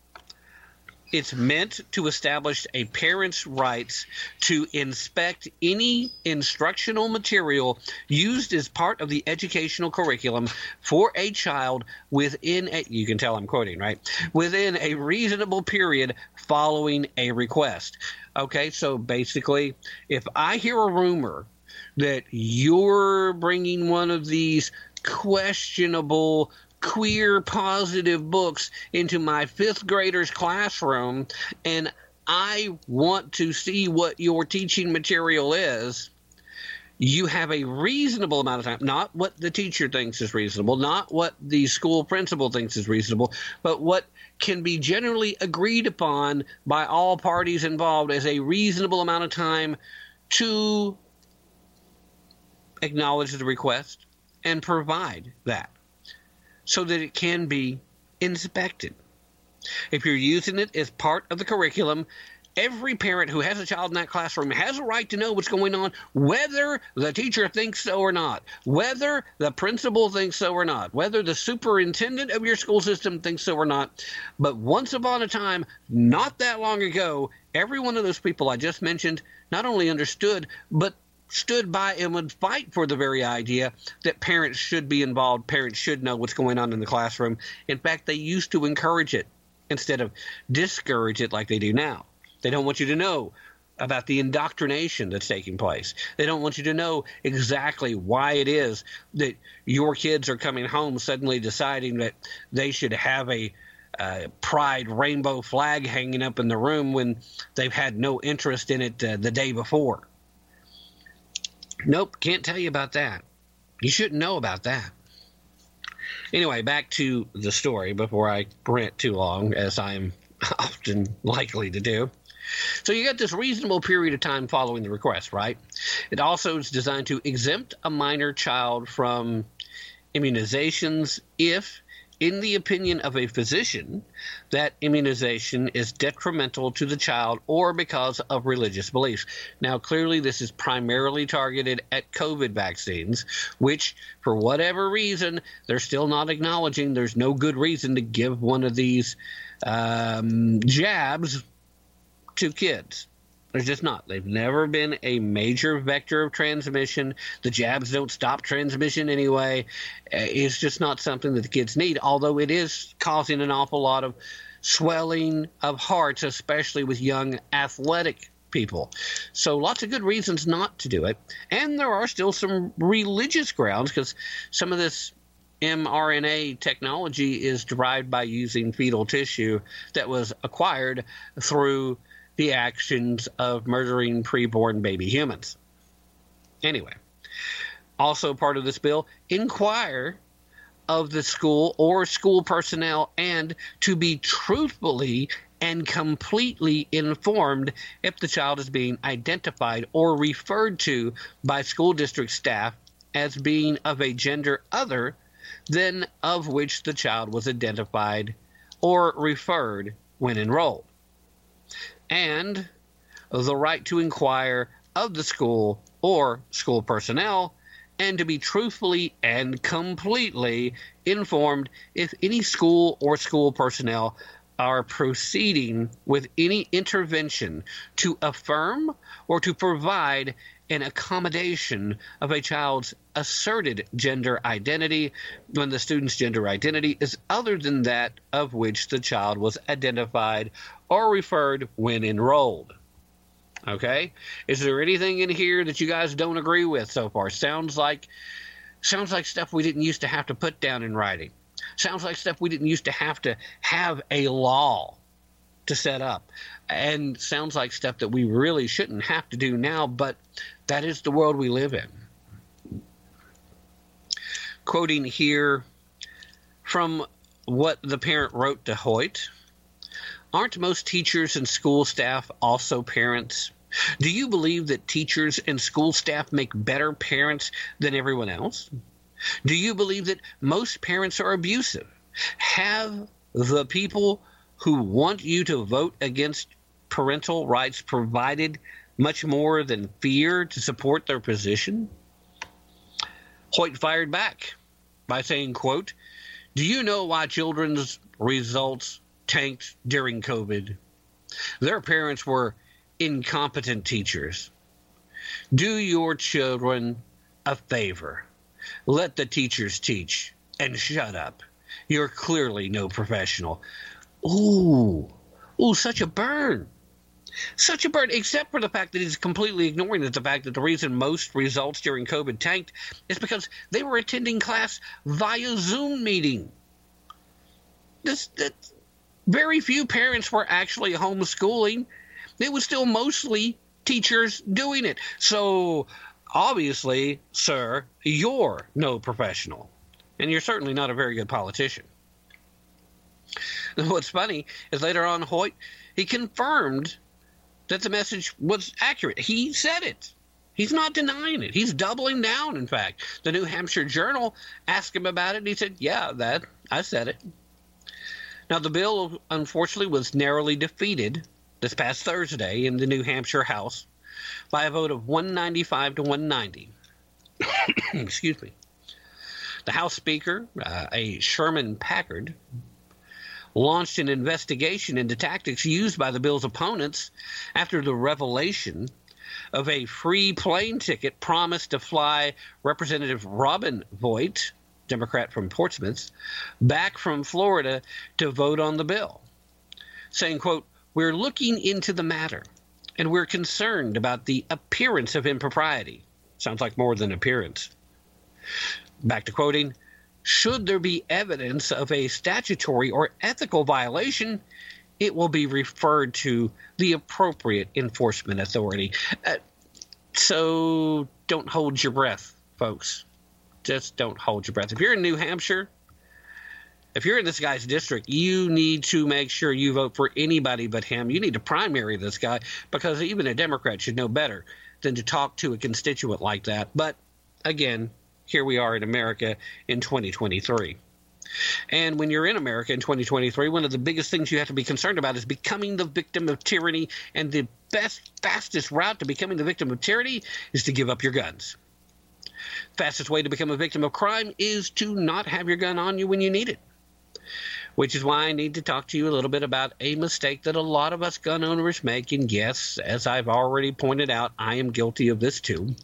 It's meant to establish a parent's rights to inspect any instructional material used as part of the educational curriculum for a child within a, you can tell I'm quoting, right? Within a reasonable period following a request. Okay, so basically, if I hear a rumor that you're bringing one of these questionable queer positive books into my fifth grader's classroom and I want to see what your teaching material is, you have a reasonable amount of time, not what the teacher thinks is reasonable, not what the school principal thinks is reasonable, but what can be generally agreed upon by all parties involved as a reasonable amount of time to acknowledge the request and provide that so that it can be inspected. If you're using it as part of the curriculum, every parent who has a child in that classroom has a right to know what's going on, whether the teacher thinks so or not, whether the principal thinks so or not, whether the superintendent of your school system thinks so or not. But once upon a time, not that long ago, every one of those people I just mentioned not only understood, but stood by and would fight for the very idea that parents should be involved, parents should know what's going on in the classroom. In fact, they used to encourage it instead of discourage it like they do now. They don't want you to know about the indoctrination that's taking place. They don't want you to know exactly why it is that your kids are coming home suddenly deciding that they should have a uh, pride rainbow flag hanging up in the room when they've had no interest in it uh, the day before. Nope, can't tell you about that. You shouldn't know about that. Anyway, back to the story before I rant too long, as I am often likely to do. So you got this reasonable period of time following the request, right? It also is designed to exempt a minor child from immunizations if, in the opinion of a physician, that immunization is detrimental to the child or because of religious beliefs. Now, clearly, this is primarily targeted at COVID vaccines, which, for whatever reason, they're still not acknowledging there's no good reason to give one of these um, jabs to kids. There's just not. They've never been a major vector of transmission. The jabs don't stop transmission anyway. Uh, It's just not something that the kids need, although it is causing an awful lot of swelling of hearts, especially with young athletic people. So lots of good reasons not to do it. And there are still some religious grounds because some of this mRNA technology is derived by using fetal tissue that was acquired through the actions of murdering preborn baby humans. Anyway, also part of this bill, inquire of the school or school personnel and to be truthfully and completely informed if the child is being identified or referred to by school district staff as being of a gender other than of which the child was identified or referred when enrolled. And the right to inquire of the school or school personnel and to be truthfully and completely informed if any school or school personnel are proceeding with any intervention to affirm or to provide an accommodation of a child's asserted gender identity when the student's gender identity is other than that of which the child was identified or referred when enrolled. Okay? Is there anything in here that you guys don't agree with so far? Sounds like sounds like stuff we didn't used to have to put down in writing. Sounds like stuff we didn't used to have to have a law to set up. And sounds like stuff that we really shouldn't have to do now, but that is the world we live in. Quoting here from what the parent wrote to Hoyt Aren't most teachers and school staff also parents? Do you believe that teachers and school staff make better parents than everyone else? Do you believe that most parents are abusive? Have the people who want you to vote against parental rights provided much more than fear to support their position? Hoyt fired back by saying, quote, Do you know why children's results tanked during COVID? Their parents were incompetent teachers. Do your children a favor. Let the teachers teach and shut up. You're clearly no professional. Ooh, ooh, such a burn. Such a burn, except for the fact that he's completely ignoring the fact that the reason most results during COVID tanked is because they were attending class via Zoom meeting. This, that, very few parents were actually homeschooling. It was still mostly teachers doing it. So, obviously, sir, you're no professional. And you're certainly not a very good politician. What's funny is later on, Hoyt, he confirmed that the message was accurate. He said it. He's not denying it. He's doubling down, in fact. The New Hampshire Journal asked him about it, and he said, Yeah, that I said it. Now, the bill, unfortunately, was narrowly defeated this past Thursday in the New Hampshire House by a vote of 195 to 190. Excuse me. The House Speaker, uh, a Sherman Packard, launched an investigation into tactics used by the bill's opponents after the revelation of a free plane ticket promised to fly Representative Robin Vogt, Democrat from Portsmouth, back from Florida to vote on the bill, saying, quote, we're looking into the matter and we're concerned about the appearance of impropriety. Sounds like more than appearance. Back to quoting, should there be evidence of a statutory or ethical violation, it will be referred to the appropriate enforcement authority. Uh, so don't hold your breath, folks. Just don't hold your breath. If you're in New Hampshire, if you're in this guy's district, you need to make sure you vote for anybody but him. You need to primary this guy because even a Democrat should know better than to talk to a constituent like that. But again, here we are in America in 2023. And when you're in America in 2023, one of the biggest things you have to be concerned about is becoming the victim of tyranny. And the best, fastest route to becoming the victim of tyranny is to give up your guns. Fastest way to become a victim of crime is to not have your gun on you when you need it. Which is why I need to talk to you a little bit about a mistake that a lot of us gun owners make. And yes, as I've already pointed out, I am guilty of this too.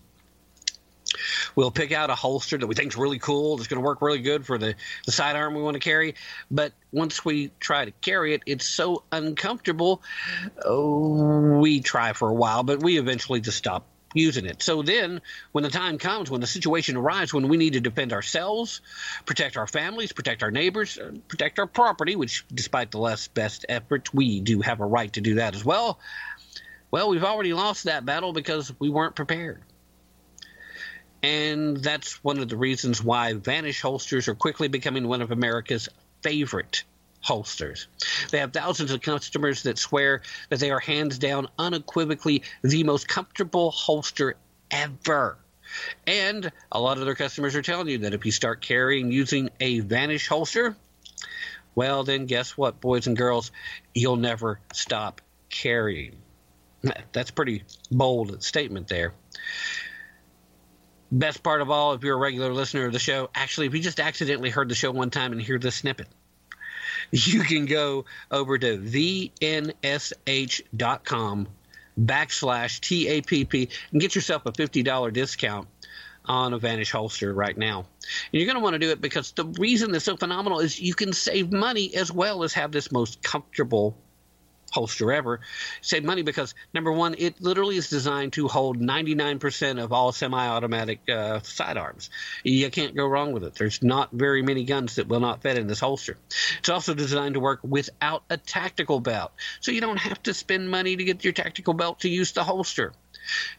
We'll pick out a holster that we think is really cool, that's going to work really good for the, the sidearm we want to carry. But once we try to carry it, it's so uncomfortable. Oh, we try for a while, but we eventually just stop using it. So then, when the time comes, when the situation arrives, when we need to defend ourselves, protect our families, protect our neighbors, uh, protect our property, which, despite the less best efforts, we do have a right to do that as well. Well, we've already lost that battle because we weren't prepared. And that's one of the reasons why Vanish holsters are quickly becoming one of America's favorite holsters. They have thousands of customers that swear that they are hands down, unequivocally the most comfortable holster ever. And a lot of their customers are telling you that if you start carrying using a Vanish holster, well, then guess what, boys and girls? You'll never stop carrying. That's pretty bold statement there. Best part of all, if you're a regular listener of the show, actually, if you just accidentally heard the show one time and hear this snippet, you can go over to vnsh.com backslash TAPP and get yourself a $50 discount on a Vanish holster right now. And you're going to want to do it because the reason it's so phenomenal is you can save money as well as have this most comfortable holster ever. Save money because number one, it literally is designed to hold 99% of all semi-automatic uh, sidearms. You can't go wrong with it. There's not very many guns that will not fit in this holster. It's also designed to work without a tactical belt, so you don't have to spend money to get your tactical belt to use the holster.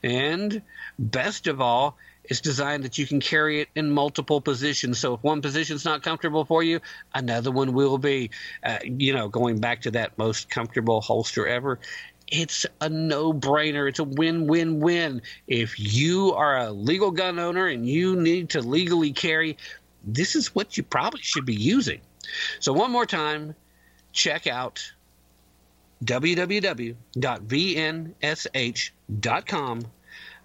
And best of all, it's designed that you can carry it in multiple positions. So if one position's not comfortable for you, another one will be. Uh, you know, going back to that most comfortable holster ever, it's a no-brainer. It's a win-win-win. If you are a legal gun owner and you need to legally carry, this is what you probably should be using. So one more time, check out www.vnsh.com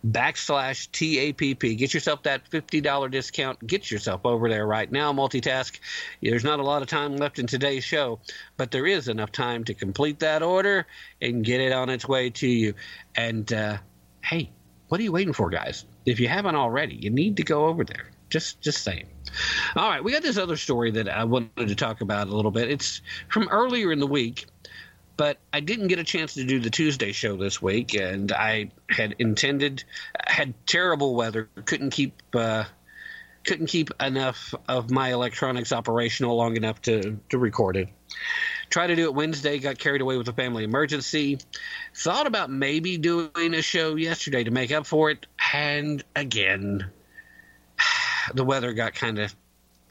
backslash TAPP. Get yourself that $50 discount. Get yourself over there right now. Multitask. There's not a lot of time left in today's show, but there is enough time to complete that order and get it on its way to you. And uh, hey, what are you waiting for, guys? If you haven't already, you need to go over there. Just, just saying. All right, we got this other story that I wanted to talk about a little bit. It's from earlier in the week but I didn't get a chance to do the Tuesday show this week, and I had intended had terrible weather, couldn't keep uh, couldn't keep enough of my electronics operational long enough to to record it. Tried to do it Wednesday, got carried away with a family emergency. Thought about maybe doing a show yesterday to make up for it, and again, the weather got kind of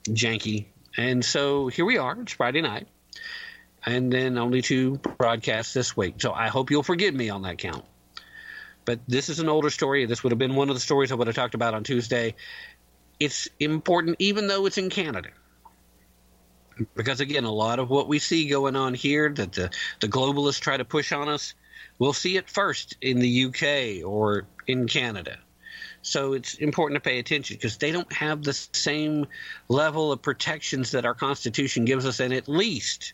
janky, and so here we are. It's Friday night and then only two broadcasts this week. So I hope you'll forgive me on that count. But this is an older story. This would have been one of the stories I would have talked about on Tuesday. It's important, even though it's in Canada. Because again, a lot of what we see going on here that the, the globalists try to push on us, we'll see it first in the UK or in Canada. So it's important to pay attention because they don't have the same level of protections that our Constitution gives us, and at least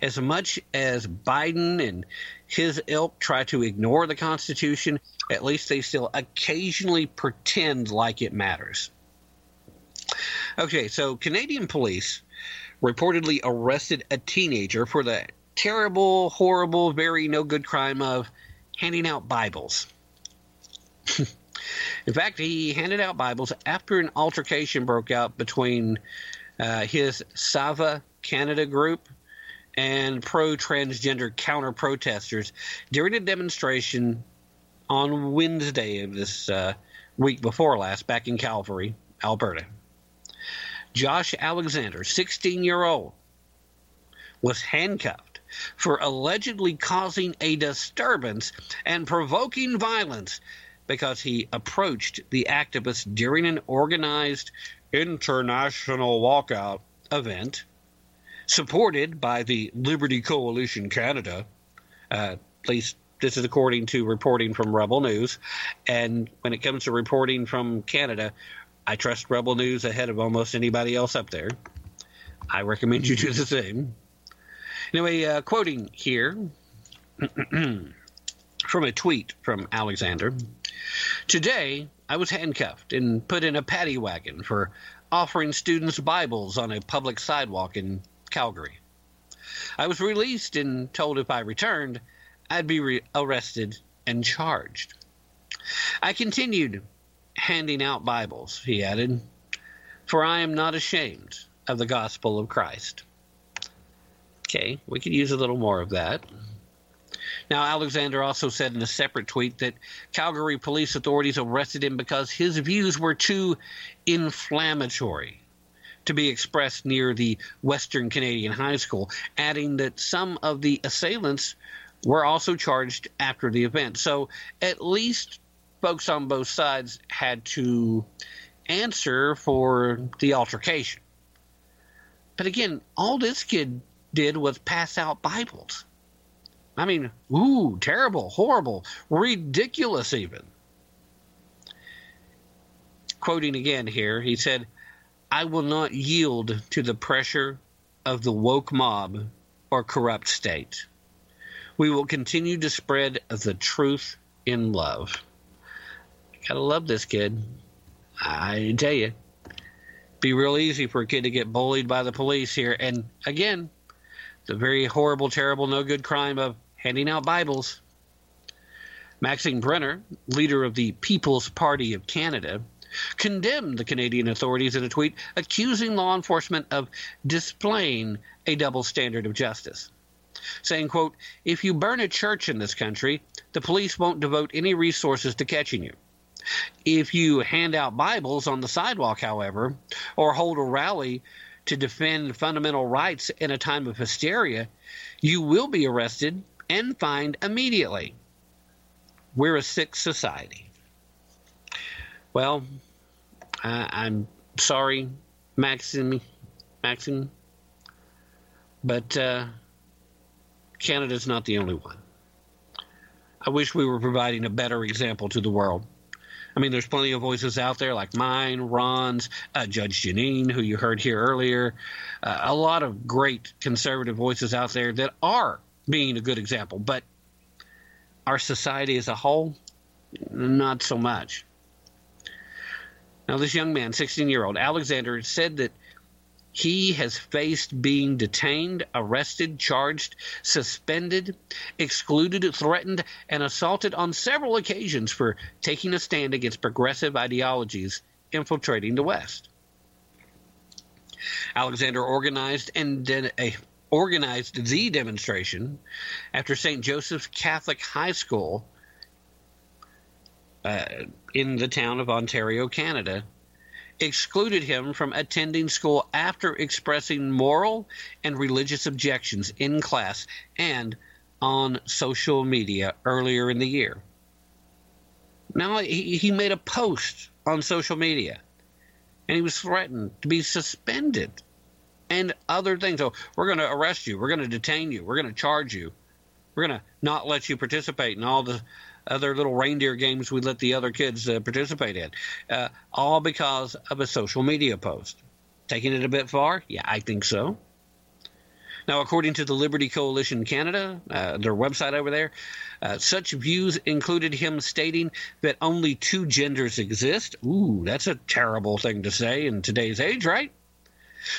as much as Biden and his ilk try to ignore the Constitution, at least they still occasionally pretend like it matters. Okay, so Canadian police reportedly arrested a teenager for the terrible, horrible, very no good crime of handing out Bibles. In fact, he handed out Bibles after an altercation broke out between uh, his Sava Canada group and pro transgender counter protesters during a demonstration on Wednesday of this uh, week before last back in Calgary, Alberta. Josh Alexander, 16 year old, was handcuffed for allegedly causing a disturbance and provoking violence because he approached the activists during an organized international walkout event supported by the Liberty Coalition Canada. Uh, at least this is according to reporting from Rebel News. And when it comes to reporting from Canada, I trust Rebel News ahead of almost anybody else up there. I recommend you do the same. Anyway, uh, quoting here from a tweet from Alexander Today, I was handcuffed and put in a paddy wagon for offering students Bibles on a public sidewalk in Calgary. I was released and told if I returned, I'd be re- arrested and charged. I continued handing out Bibles, he added, for I am not ashamed of the gospel of Christ. Okay, we could use a little more of that. Now, Alexander also said in a separate tweet that Calgary police authorities arrested him because his views were too inflammatory to be expressed near the Western Canadian High School, adding that some of the assailants were also charged after the event. So at least folks on both sides had to answer for the altercation. But again, all this kid did was pass out Bibles. I mean, ooh, terrible, horrible, ridiculous, even. Quoting again here, he said, I will not yield to the pressure of the woke mob or corrupt state. We will continue to spread the truth in love. Gotta love this kid. I tell you, be real easy for a kid to get bullied by the police here. And again, the very horrible, terrible, no good crime of handing out Bibles. Maxime Bernier, leader of the People's Party of Canada, condemned the Canadian authorities in a tweet accusing law enforcement of displaying a double standard of justice. Saying, quote, if you burn a church in this country, the police won't devote any resources to catching you. If you hand out Bibles on the sidewalk, however, or hold a rally to defend fundamental rights in a time of hysteria, you will be arrested and fined immediately. We're a sick society. Well, I, I'm sorry, Maxime, Maxime, but uh, Canada's not the only one. I wish we were providing a better example to the world. I mean, there's plenty of voices out there like mine, Ron's, uh, Judge Jeanine, who you heard here earlier. Uh, a lot of great conservative voices out there that are being a good example, but our society as a whole, not so much. Now, this young man, 16 year old Alexander, said that he has faced being detained, arrested, charged, suspended, excluded, threatened, and assaulted on several occasions for taking a stand against progressive ideologies infiltrating the West. Alexander organized and did a organized the demonstration after St. Joseph's Catholic High School uh, in the town of Ontario, Canada, excluded him from attending school after expressing moral and religious objections in class and on social media earlier in the year. Now, he, he made a post on social media and he was threatened to be suspended and other things. So, we're going to arrest you, we're going to detain you, we're going to charge you We're going to not let you participate in all the other little reindeer games we let the other kids uh, participate in. Uh, all because of a social media post. Taking it a bit far? Yeah, I think so. Now, according to the Liberty Coalition Canada, uh, their website over there, uh, such views included him stating that only two genders exist. Ooh, that's a terrible thing to say in today's age, right?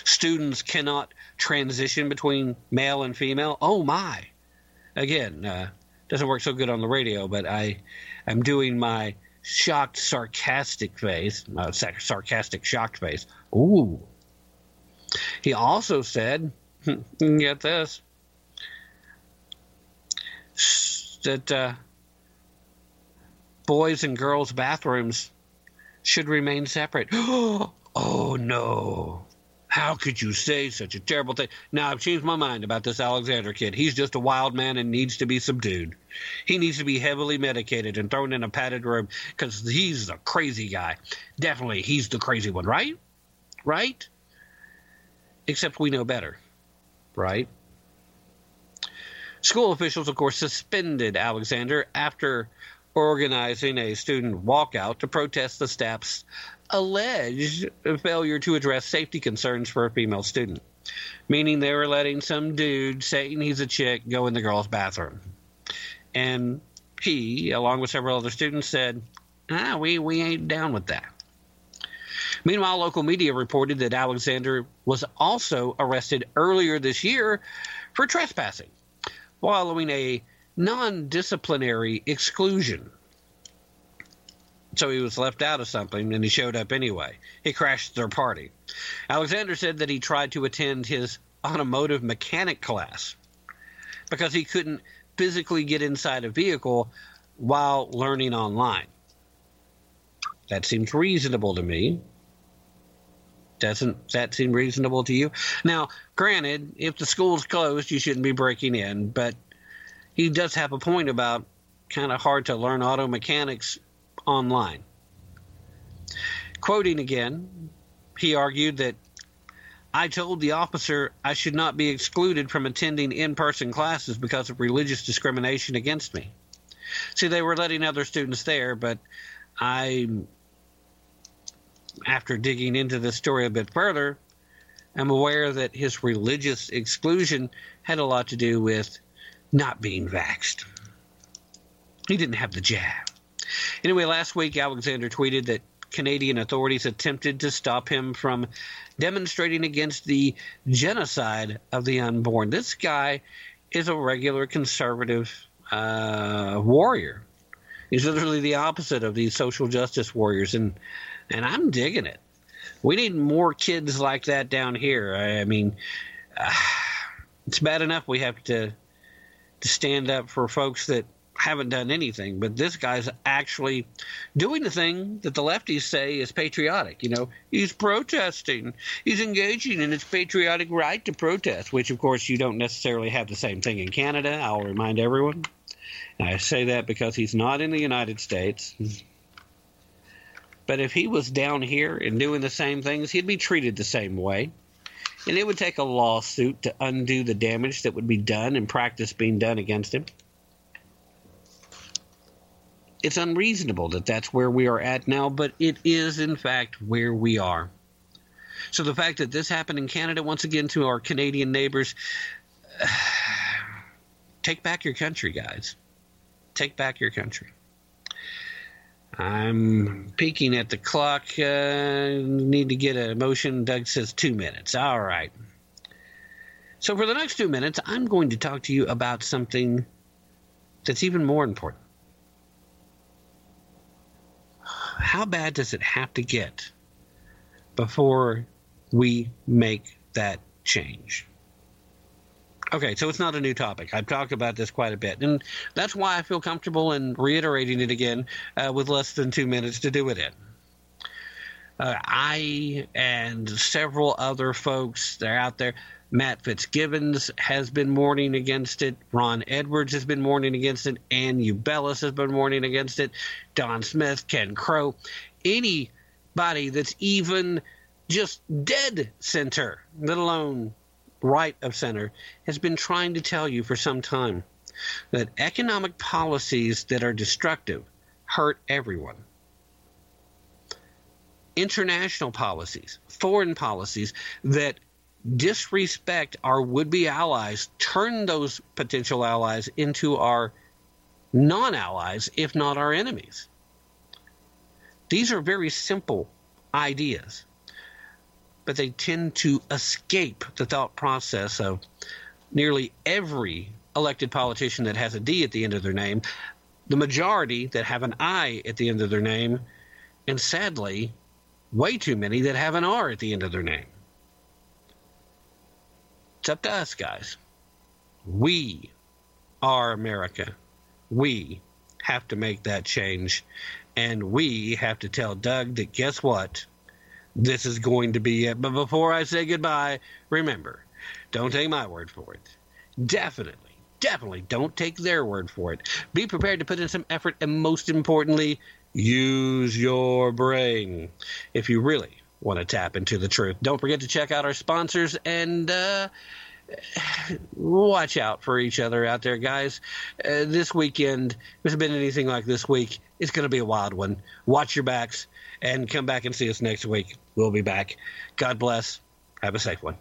Students cannot transition between male and female. Oh my! Again, uh, doesn't work so good on the radio, but I, I'm doing my shocked, sarcastic face, uh, sarcastic, shocked face. Ooh. He also said, get this, that uh, boys and girls' bathrooms should remain separate. oh no. How could you say such a terrible thing? Now, I've changed my mind about this Alexander kid. He's just a wild man and needs to be subdued. He needs to be heavily medicated and thrown in a padded room because he's a crazy guy. Definitely, he's the crazy one, right? Right? Except we know better, right? School officials, of course, suspended Alexander after organizing a student walkout to protest the staff's alleged failure to address safety concerns for a female student, meaning they were letting some dude saying he's a chick go in the girls' bathroom. And he, along with several other students, said, ah, we, we ain't down with that. Meanwhile, local media reported that Alexander was also arrested earlier this year for trespassing, following a non disciplinary exclusion. So he was left out of something and he showed up anyway. He crashed their party. Alexander said that he tried to attend his automotive mechanic class because he couldn't physically get inside a vehicle while learning online. That seems reasonable to me. Doesn't that seem reasonable to you? Now, granted, if the school's closed, you shouldn't be breaking in, but he does have a point about kind of hard to learn auto mechanics online. Quoting again, he argued that I told the officer I should not be excluded from attending in person classes because of religious discrimination against me. See, they were letting other students there, but I, after digging into this story a bit further, am aware that his religious exclusion had a lot to do with not being vaxxed. He didn't have the jab. Anyway, last week Alexander tweeted that Canadian authorities attempted to stop him from demonstrating against the genocide of the unborn. This guy is a regular conservative uh, warrior. He's literally the opposite of these social justice warriors, and and I'm digging it. We need more kids like that down here. I, I mean, uh, it's bad enough we have to to stand up for folks that haven't done anything, but this guy's actually doing the thing that the lefties say is patriotic. You know, he's protesting, he's engaging in his patriotic right to protest, which, of course, you don't necessarily have the same thing in Canada. I'll remind everyone. And I say that because he's not in the United States. But if he was down here and doing the same things, he'd be treated the same way. And it would take a lawsuit to undo the damage that would be done and practice being done against him it's unreasonable that that's where we are at now, but it is, in fact, where we are. So the fact that this happened in Canada, once again, to our Canadian neighbors, take back your country, guys. Take back your country. I'm peeking at the clock. Uh, need to get a motion. Doug says two minutes. All right. So for the next two minutes, I'm going to talk to you about something that's even more important. How bad does it have to get before we make that change? Okay, so it's not a new topic. I've talked about this quite a bit, and that's why I feel comfortable in reiterating it again uh, with less than two minutes to do it in. Uh, I and several other folks that are out there, Matt Fitzgibbons has been warning against it. Ron Edwards has been warning against it. Ann Ubelis has been warning against it. Don Smith, Ken Crow, anybody that's even just dead center, let alone right of center, has been trying to tell you for some time that economic policies that are destructive hurt everyone. International policies, foreign policies that disrespect our would be allies, turn those potential allies into our non allies, if not our enemies. These are very simple ideas, but they tend to escape the thought process of nearly every elected politician that has a D at the end of their name, the majority that have an I at the end of their name, and sadly, way too many that have an R at the end of their name. It's up to us, guys. We are America. We have to make that change. And we have to tell Doug that guess what? This is going to be it. But before I say goodbye, remember don't take my word for it. Definitely, definitely don't take their word for it. Be prepared to put in some effort, and most importantly, use your brain if you really want to tap into the truth. Don't forget to check out our sponsors and uh, watch out for each other out there, guys. Uh, this weekend, if it's been anything like this week, it's going to be a wild one. Watch your backs and come back and see us next week. We'll be back. God bless. Have a safe one.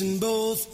Using both.